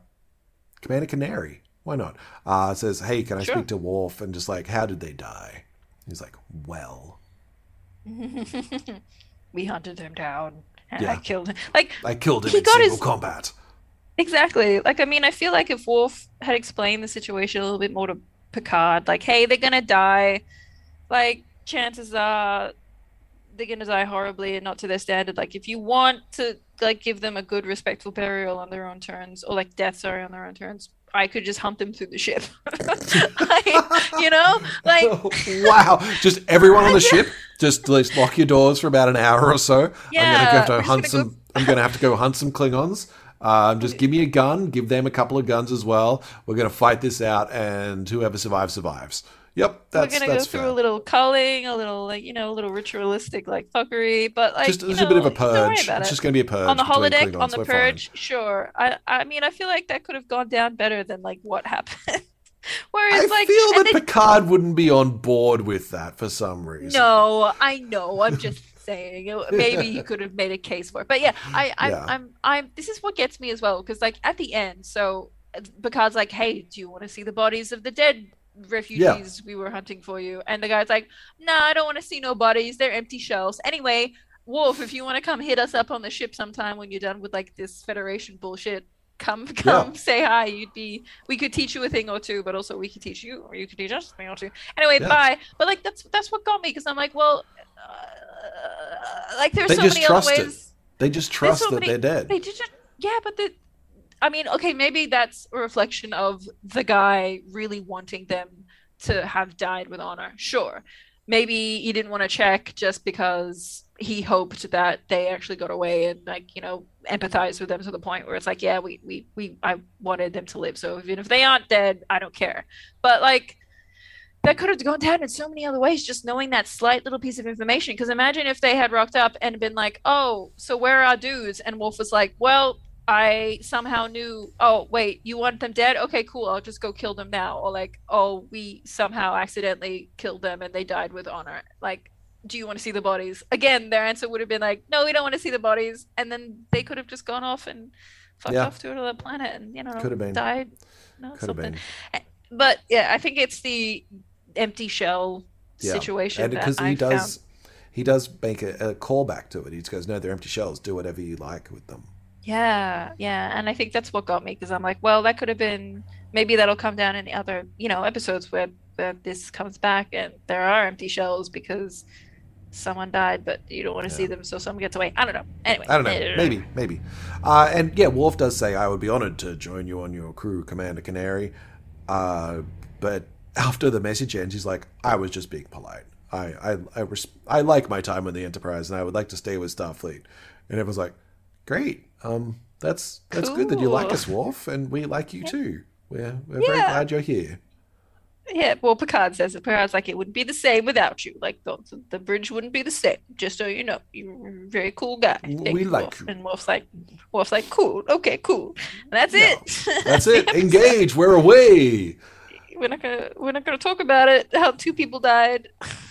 Commander Canary, why not? Uh, says, "Hey, can I Sure. speak to Worf?" And just like, "How did they die?" He's like, "Well, we hunted him down and Yeah. I killed him. Like I killed him He in got single his- combat." Exactly. Like, I mean, I feel like if Worf had explained the situation a little bit more to Picard, like, hey, they're gonna die, like, chances are they're gonna die horribly and not to their standard. Like, if you want to, like, give them a good, respectful burial on their own terms, or like death, sorry, on their own terms, I could just hunt them through the ship. I, you know, like, wow! Just everyone on the ship, just let's lock your doors for about an hour or so. I'm Yeah, gonna have to hunt some. go- I'm gonna have to go hunt some Klingons. Um, just give me a gun. Give them a couple of guns as well. We're gonna fight this out, and whoever survives survives. Yep, that's we're gonna go through fair. a little culling, a little, like, you know, a little ritualistic, like, fuckery, but, like, just there's a bit of a know, purge. It's it. just gonna be a purge on the holodeck Klingons. on the We're fine. purge sure i i mean i feel like that could have gone down better than like what happened whereas I like feel that Picard wouldn't be on board with that for some reason. no i know. I'm just saying. Maybe you could have made a case for it. But yeah i i'm Yeah. i'm, I'm this is what gets me as well because like at the end so Picard's like hey do you want to see the bodies of the dead refugees we were hunting for you? And the guy's like no i don't want to see no bodies. They're empty shells. Anyway Wolf, if you want to come hit us up on the ship sometime when you're done with like this Federation bullshit, come come say hi. You'd be we could teach you a thing or two, but also we could teach you, or you could teach us a thing or two. Anyway, Yeah. bye. But like that's that's what got me because I'm like, well, uh, like there's They so many other it. ways. They just trust so that many- they're dead. They did just yeah, but the I mean, okay, maybe that's a reflection of the guy really wanting them to have died with honor. Sure. Maybe he didn't want to check just because he hoped that they actually got away and like, you know, empathize with them to the point where it's like, yeah, we we, we I wanted them to live. So even if they aren't dead, I don't care. But like that could have gone down in so many other ways just knowing that slight little piece of information because imagine if they had rocked up and been like oh so where are our dudes and wolf was like well i somehow knew oh wait you want them dead okay cool i'll just go kill them now or like oh we somehow accidentally killed them and they died with honor like do you want to see the bodies again their answer would have been like no we don't want to see the bodies and then they could have just gone off and fucked Yeah. off to another planet and you know Could have been. died no, Could have been. Eh, but yeah, I think it's the empty shell Yeah. situation because I he does found. he does make a, a callback to it he just goes no they're empty shells do whatever you like with them Yeah, yeah, and I think that's what got me because I'm like, well, that could have been maybe that'll come down in the other you know episodes where where this comes back and there are empty shells because someone died, but you don't want to see them, so someone gets away. I don't know. Anyway, i don't know. Maybe maybe. Uh, and yeah Worf does say i would be honored to join you on your crew commander canary. Uh, but after the message ends he's like i was just being polite. I I, I, res- I like my time on the enterprise and i would like to stay with starfleet. And everyone's like great um that's that's good that you like Cool. us Worf, and we like you too we're, we're very glad you're here Yeah, well, Picard says it. Picard's like, it wouldn't be the same without you. Like, the, the bridge wouldn't be the same. Just so you know, you're a very cool guy. Thank We you, like Worf. you. And Worf's like, Worf's like, cool, okay, cool. And that's Yeah. it. that's it engage we're away we're not gonna we're not gonna talk about it. How two people died.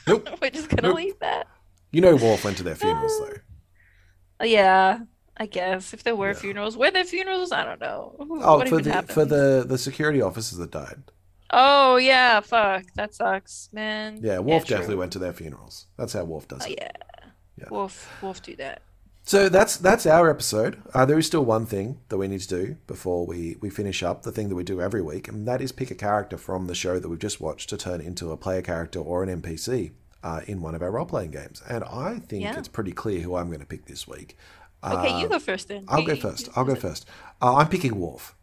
Nope. We're just gonna Nope. leave that. You know, Worf went to their funerals though. Yeah, I guess if there were Yeah. funerals, were there funerals? I don't know. Oh, what for the happened? for the the security officers that died. Oh yeah, fuck, that sucks, man. Yeah, Wolf true. definitely went to their funerals. That's how Wolf does Oh it. yeah. Yeah. Wolf, Wolf, do that. So that's that's our episode. Uh, there is still one thing that we need to do before we, we finish up, the thing that we do every week, and that is pick a character from the show that we've just watched to turn into a player character or an NPC uh, in one of our role playing games. And I think Yeah. it's pretty clear who I'm going to pick this week. Okay, you go first then. I'll go first. I'll go first. Uh, I'm picking Worf.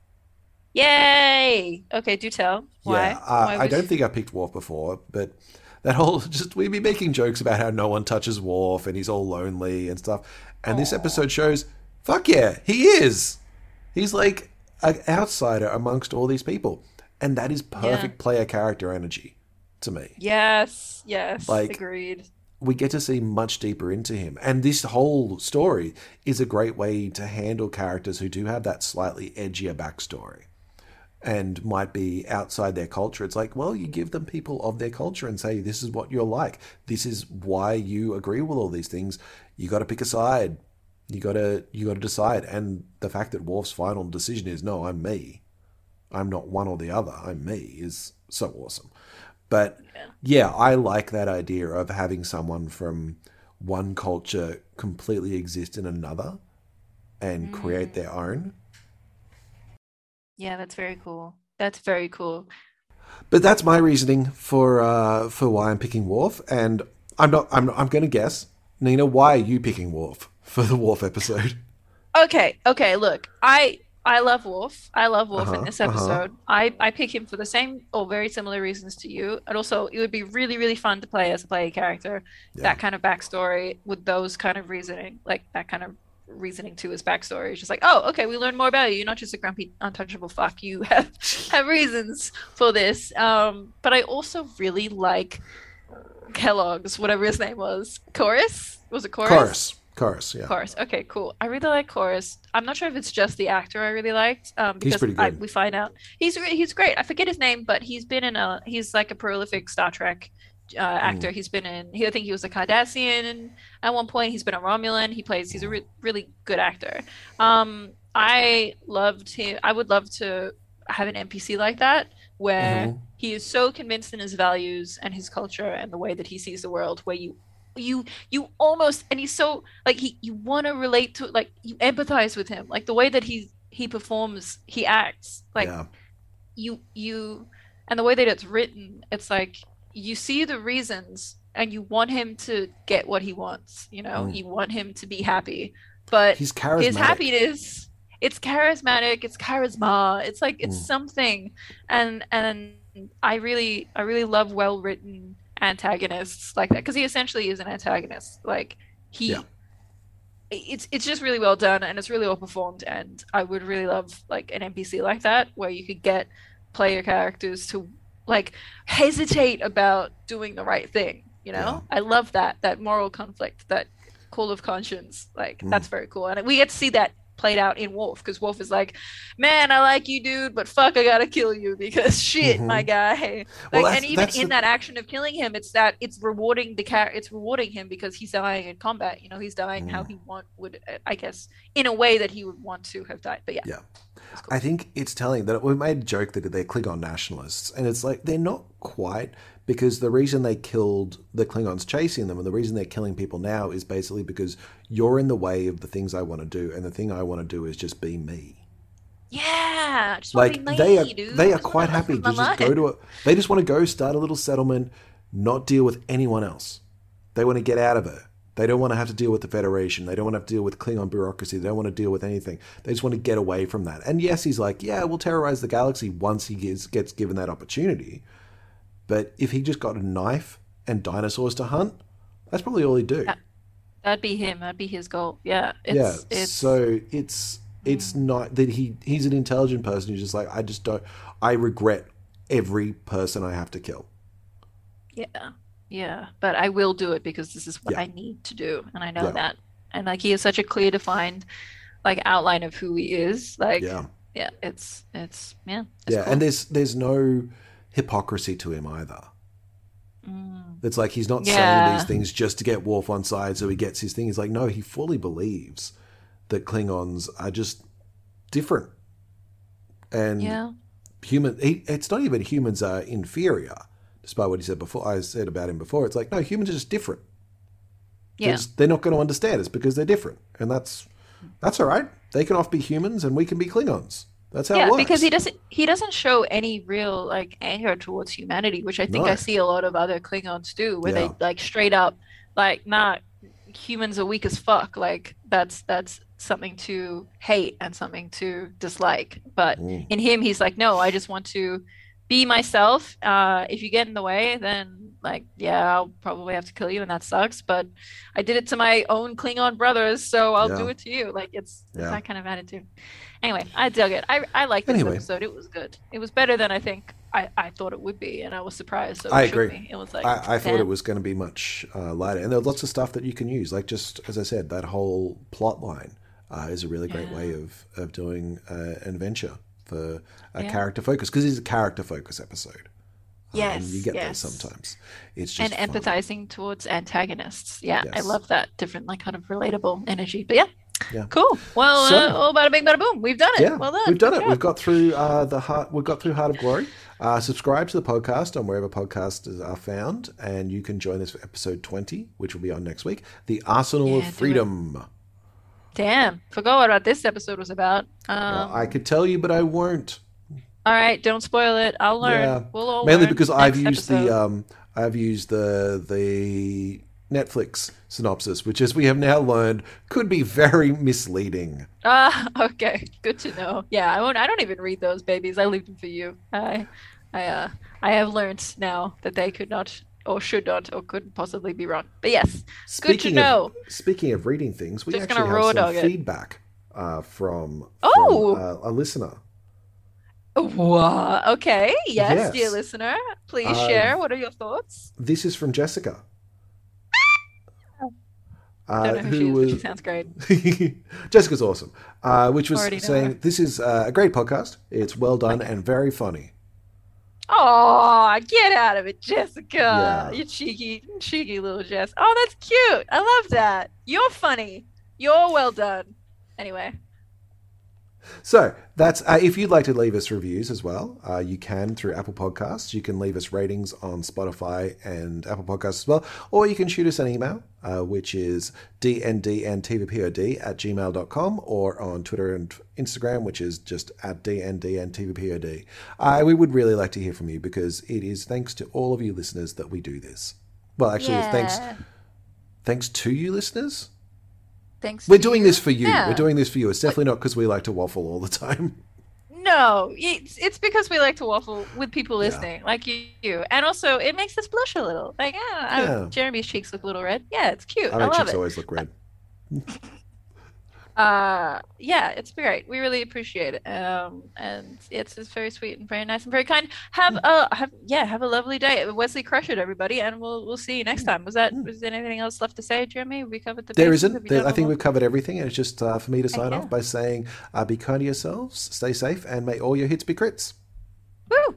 Yay! Okay, do tell. Why? Yeah, uh, Why I don't think I picked Worf before, but that whole just we'd be making jokes about how no one touches Worf and he's all lonely and stuff. And this episode shows, fuck yeah, he is. He's like an outsider amongst all these people, and that is perfect player character energy to me. Yes, yes, Like- agreed. We get to see much deeper into him, and this whole story is a great way to handle characters who do have that slightly edgier backstory. and might be outside their culture. It's like, well, you give them people of their culture and say, this is what you're like. This is why you agree with all these things. You got to pick a side. You got to you got to decide. And the fact that Worf's final decision is no, I'm me. I'm not one or the other. I'm me is so awesome. But yeah, I like that idea of having someone from one culture completely exist in another and create their own. Yeah, that's very cool. That's very cool. But that's my reasoning for uh, for why I'm picking Worf, and I'm not. I'm. I'm going to guess, Nina. Why are you picking Worf for the Worf episode? Okay, okay, look. I I love Wolf. I love Wolf Uh-huh, in this uh-huh. episode. I I pick him for the same or very similar reasons to you. And also it would be really really fun to play as a player character. Yeah. That kind of backstory with those kind of reasoning, like that kind of reasoning to his backstory. It's just like, "Oh, okay, we learn more about you. You're not just a grumpy untouchable fuck. You have have reasons for this." Um but I also really like Kellogg's whatever his name was. Korris? Was it Korris? Korris. Korris. Yeah. Korris. Okay, cool. I really like Korris. I'm not sure if it's just the actor I really liked. Um, He's because pretty I, we find out he's re- he's great. I forget his name, but he's been in a he's like a prolific Star Trek uh, Hmm. actor. He's been in. He, I think he was a Cardassian at one point. He's been a Romulan. He plays. He's a re- really good actor. Um, I loved him. I would love to have an NPC like that where Mhm. he is so convinced in his values and his culture and the way that he sees the world where you you you almost and he's so like he you want to relate to like you empathize with him like the way that he he performs he acts like yeah. you you and the way that it's written it's like you see the reasons and you want him to get what he wants you know Mm. you want him to be happy but his happiness it's charismatic it's charisma it's like it's Mm. something and and i really i really love well written antagonists like that because he essentially is an antagonist like he Yeah. it's it's just really well done and it's really well performed and i would really love like an npc like that where you could get player characters to like hesitate about doing the right thing you know i love that that moral conflict that call of conscience like Mm. that's very cool and we get to see that played out in wolf because wolf is like man i like you dude but fuck i gotta kill you because shit my guy like Well, and even in the- that action of killing him it's that it's rewarding the car it's rewarding him because he's dying in combat you know he's dying how Mm. he want would i guess in a way that he would want to have died but yeah, Yeah. Cool. I think it's telling that we made a joke that they're Klingon nationalists, and it's like they're not quite because the reason they killed the Klingons chasing them, and the reason they're killing people now is basically because you're in the way of the things I want to do, and the thing I want to do is just be me. yeah just Like be they are dude. they are quite happy to just go to a. They just want to go start a little settlement, not deal with anyone else. They want to get out of it. They don't want to have to deal with the Federation. They don't want to have to deal with Klingon bureaucracy. They don't want to deal with anything. They just want to get away from that. And yes, he's like, yeah, we'll terrorize the galaxy once he gets, gets given that opportunity. But if he just got a knife and dinosaurs to hunt, that's probably all he'd do. That'd be him that'd be his goal yeah it's yeah. it's So it's it's mm. not that he he's an intelligent person who's just like I just don't. I regret every person I have to kill. Yeah, yeah, but I will do it because this is what Yeah. I need to do, and I know Yeah. that. And like he has such a clear, defined, like outline of who he is. Like, Yeah. yeah, it's it's yeah, it's yeah, cool. and there's there's no hypocrisy to him either. Mm. It's like he's not saying these things just to get Worf on side so he gets his thing. He's like, no, he fully believes that Klingons are just different. And Yeah. human he, it's not even humans are inferior, despite what he said before I said about him before. It's like, no, humans are just different. Yeah. They're, they're not going to understand us because they're different. And that's that's all right. They can off be humans and we can be Klingons. That's how it yeah, works. because he doesn't he doesn't show any real like anger towards humanity, which I think No. I see a lot of other Klingons do, where Yeah. they like straight up like nah humans are weak as fuck. Like that's that's something to hate and something to dislike. But Mm. in him he's like, No, I just want to be myself. Uh if you get in the way, then like yeah, I'll probably have to kill you and that sucks. But I did it to my own Klingon brothers, so I'll do it to you. Like it's, it's that kind of attitude. Anyway, I dug it. I I liked this Anyway. episode. It was good. It was better than I think I, I thought it would be, and I was surprised. So I agree. It was like I, I thought it was going to be much uh, lighter, and there was lots of stuff that you can use. Like just as I said, that whole plot line uh, is a really great Yeah. way of of doing uh, an adventure for a Yeah. character focus because it's a character focus episode. Um, Yes, you get yes. those sometimes. It's just and fun. empathizing towards antagonists. Yeah, I love that different, like kind of relatable energy. But yeah, Yeah. cool. Well, So- uh, all bada bing, bada boom. We've done it. Yeah, well done. we've done Good it. job. We've got through uh, the heart. We've got through Heart of Glory. Uh, subscribe to the podcast on wherever podcasts are found, and you can join us for episode twenty, which will be on next week. The Arsenal Yeah, of Freedom. it. Damn, forgot what this episode was about. Um, Well, I could tell you, but I won't. all right, don't spoil it. I'll learn. Yeah, We'll all mainly learn because I've used episode. the um, I've used the the Netflix synopsis, which, as we have now learned, could be very misleading. Ah, okay. Good to know. Yeah, I won't. I don't even read those babies. I leave them for you. I, I, uh, I have learned now that they could not, or should not, or couldn't possibly be wrong. But yes, good to Speaking know. of speaking of reading things, we Just actually have some feedback uh, from, from Oh! uh, a listener. Wha- Okay. Yes, Yes. dear listener, please Uh, share. What are your thoughts? This is from Jessica. Uh, Don't know who, she is, but she sounds great. Jessica's awesome. Uh, which was saying this is uh, a great podcast. It's well done and very funny. Oh, get out of it, Jessica. Yeah. You cheeky, cheeky little Jess. Oh, that's cute. I love that. You're funny. You're well done. Anyway, So that's uh, if you'd like to leave us reviews as well, uh, you can through Apple Podcasts. You can leave us ratings on Spotify and Apple Podcasts as well, or you can shoot us an email, uh, which is dndntvpod at gmail.com, or on Twitter and Instagram, which is just at dndntvpod. Uh, we would really like to hear from you because it is thanks to all of you listeners that we do this. Well, actually, it's thanks thanks to you listeners. Thanks. We're doing you. this for you. Yeah. We're doing this for you. It's definitely not because we like to waffle all the time. No, it's it's because we like to waffle with people listening, like you, and also it makes us blush a little. Like, yeah, I- Yeah. Jeremy's cheeks look a little red. Yeah, it's cute. I I, love chicks it. always look red. Uh, yeah, it's great. We really appreciate it. Um, and it's just very sweet and very nice and very kind. Have Hmm. a have yeah, have a lovely day. Wesley crush it, everybody, and we'll we'll see you next time. Was that was there anything else left to say, Jeremy? We covered the. There isn't. There, I think we've covered everything, and it's just uh, for me to sign yeah. off by saying, uh, "Be kind to yourselves, stay safe, and may all your hits be crits." Woo!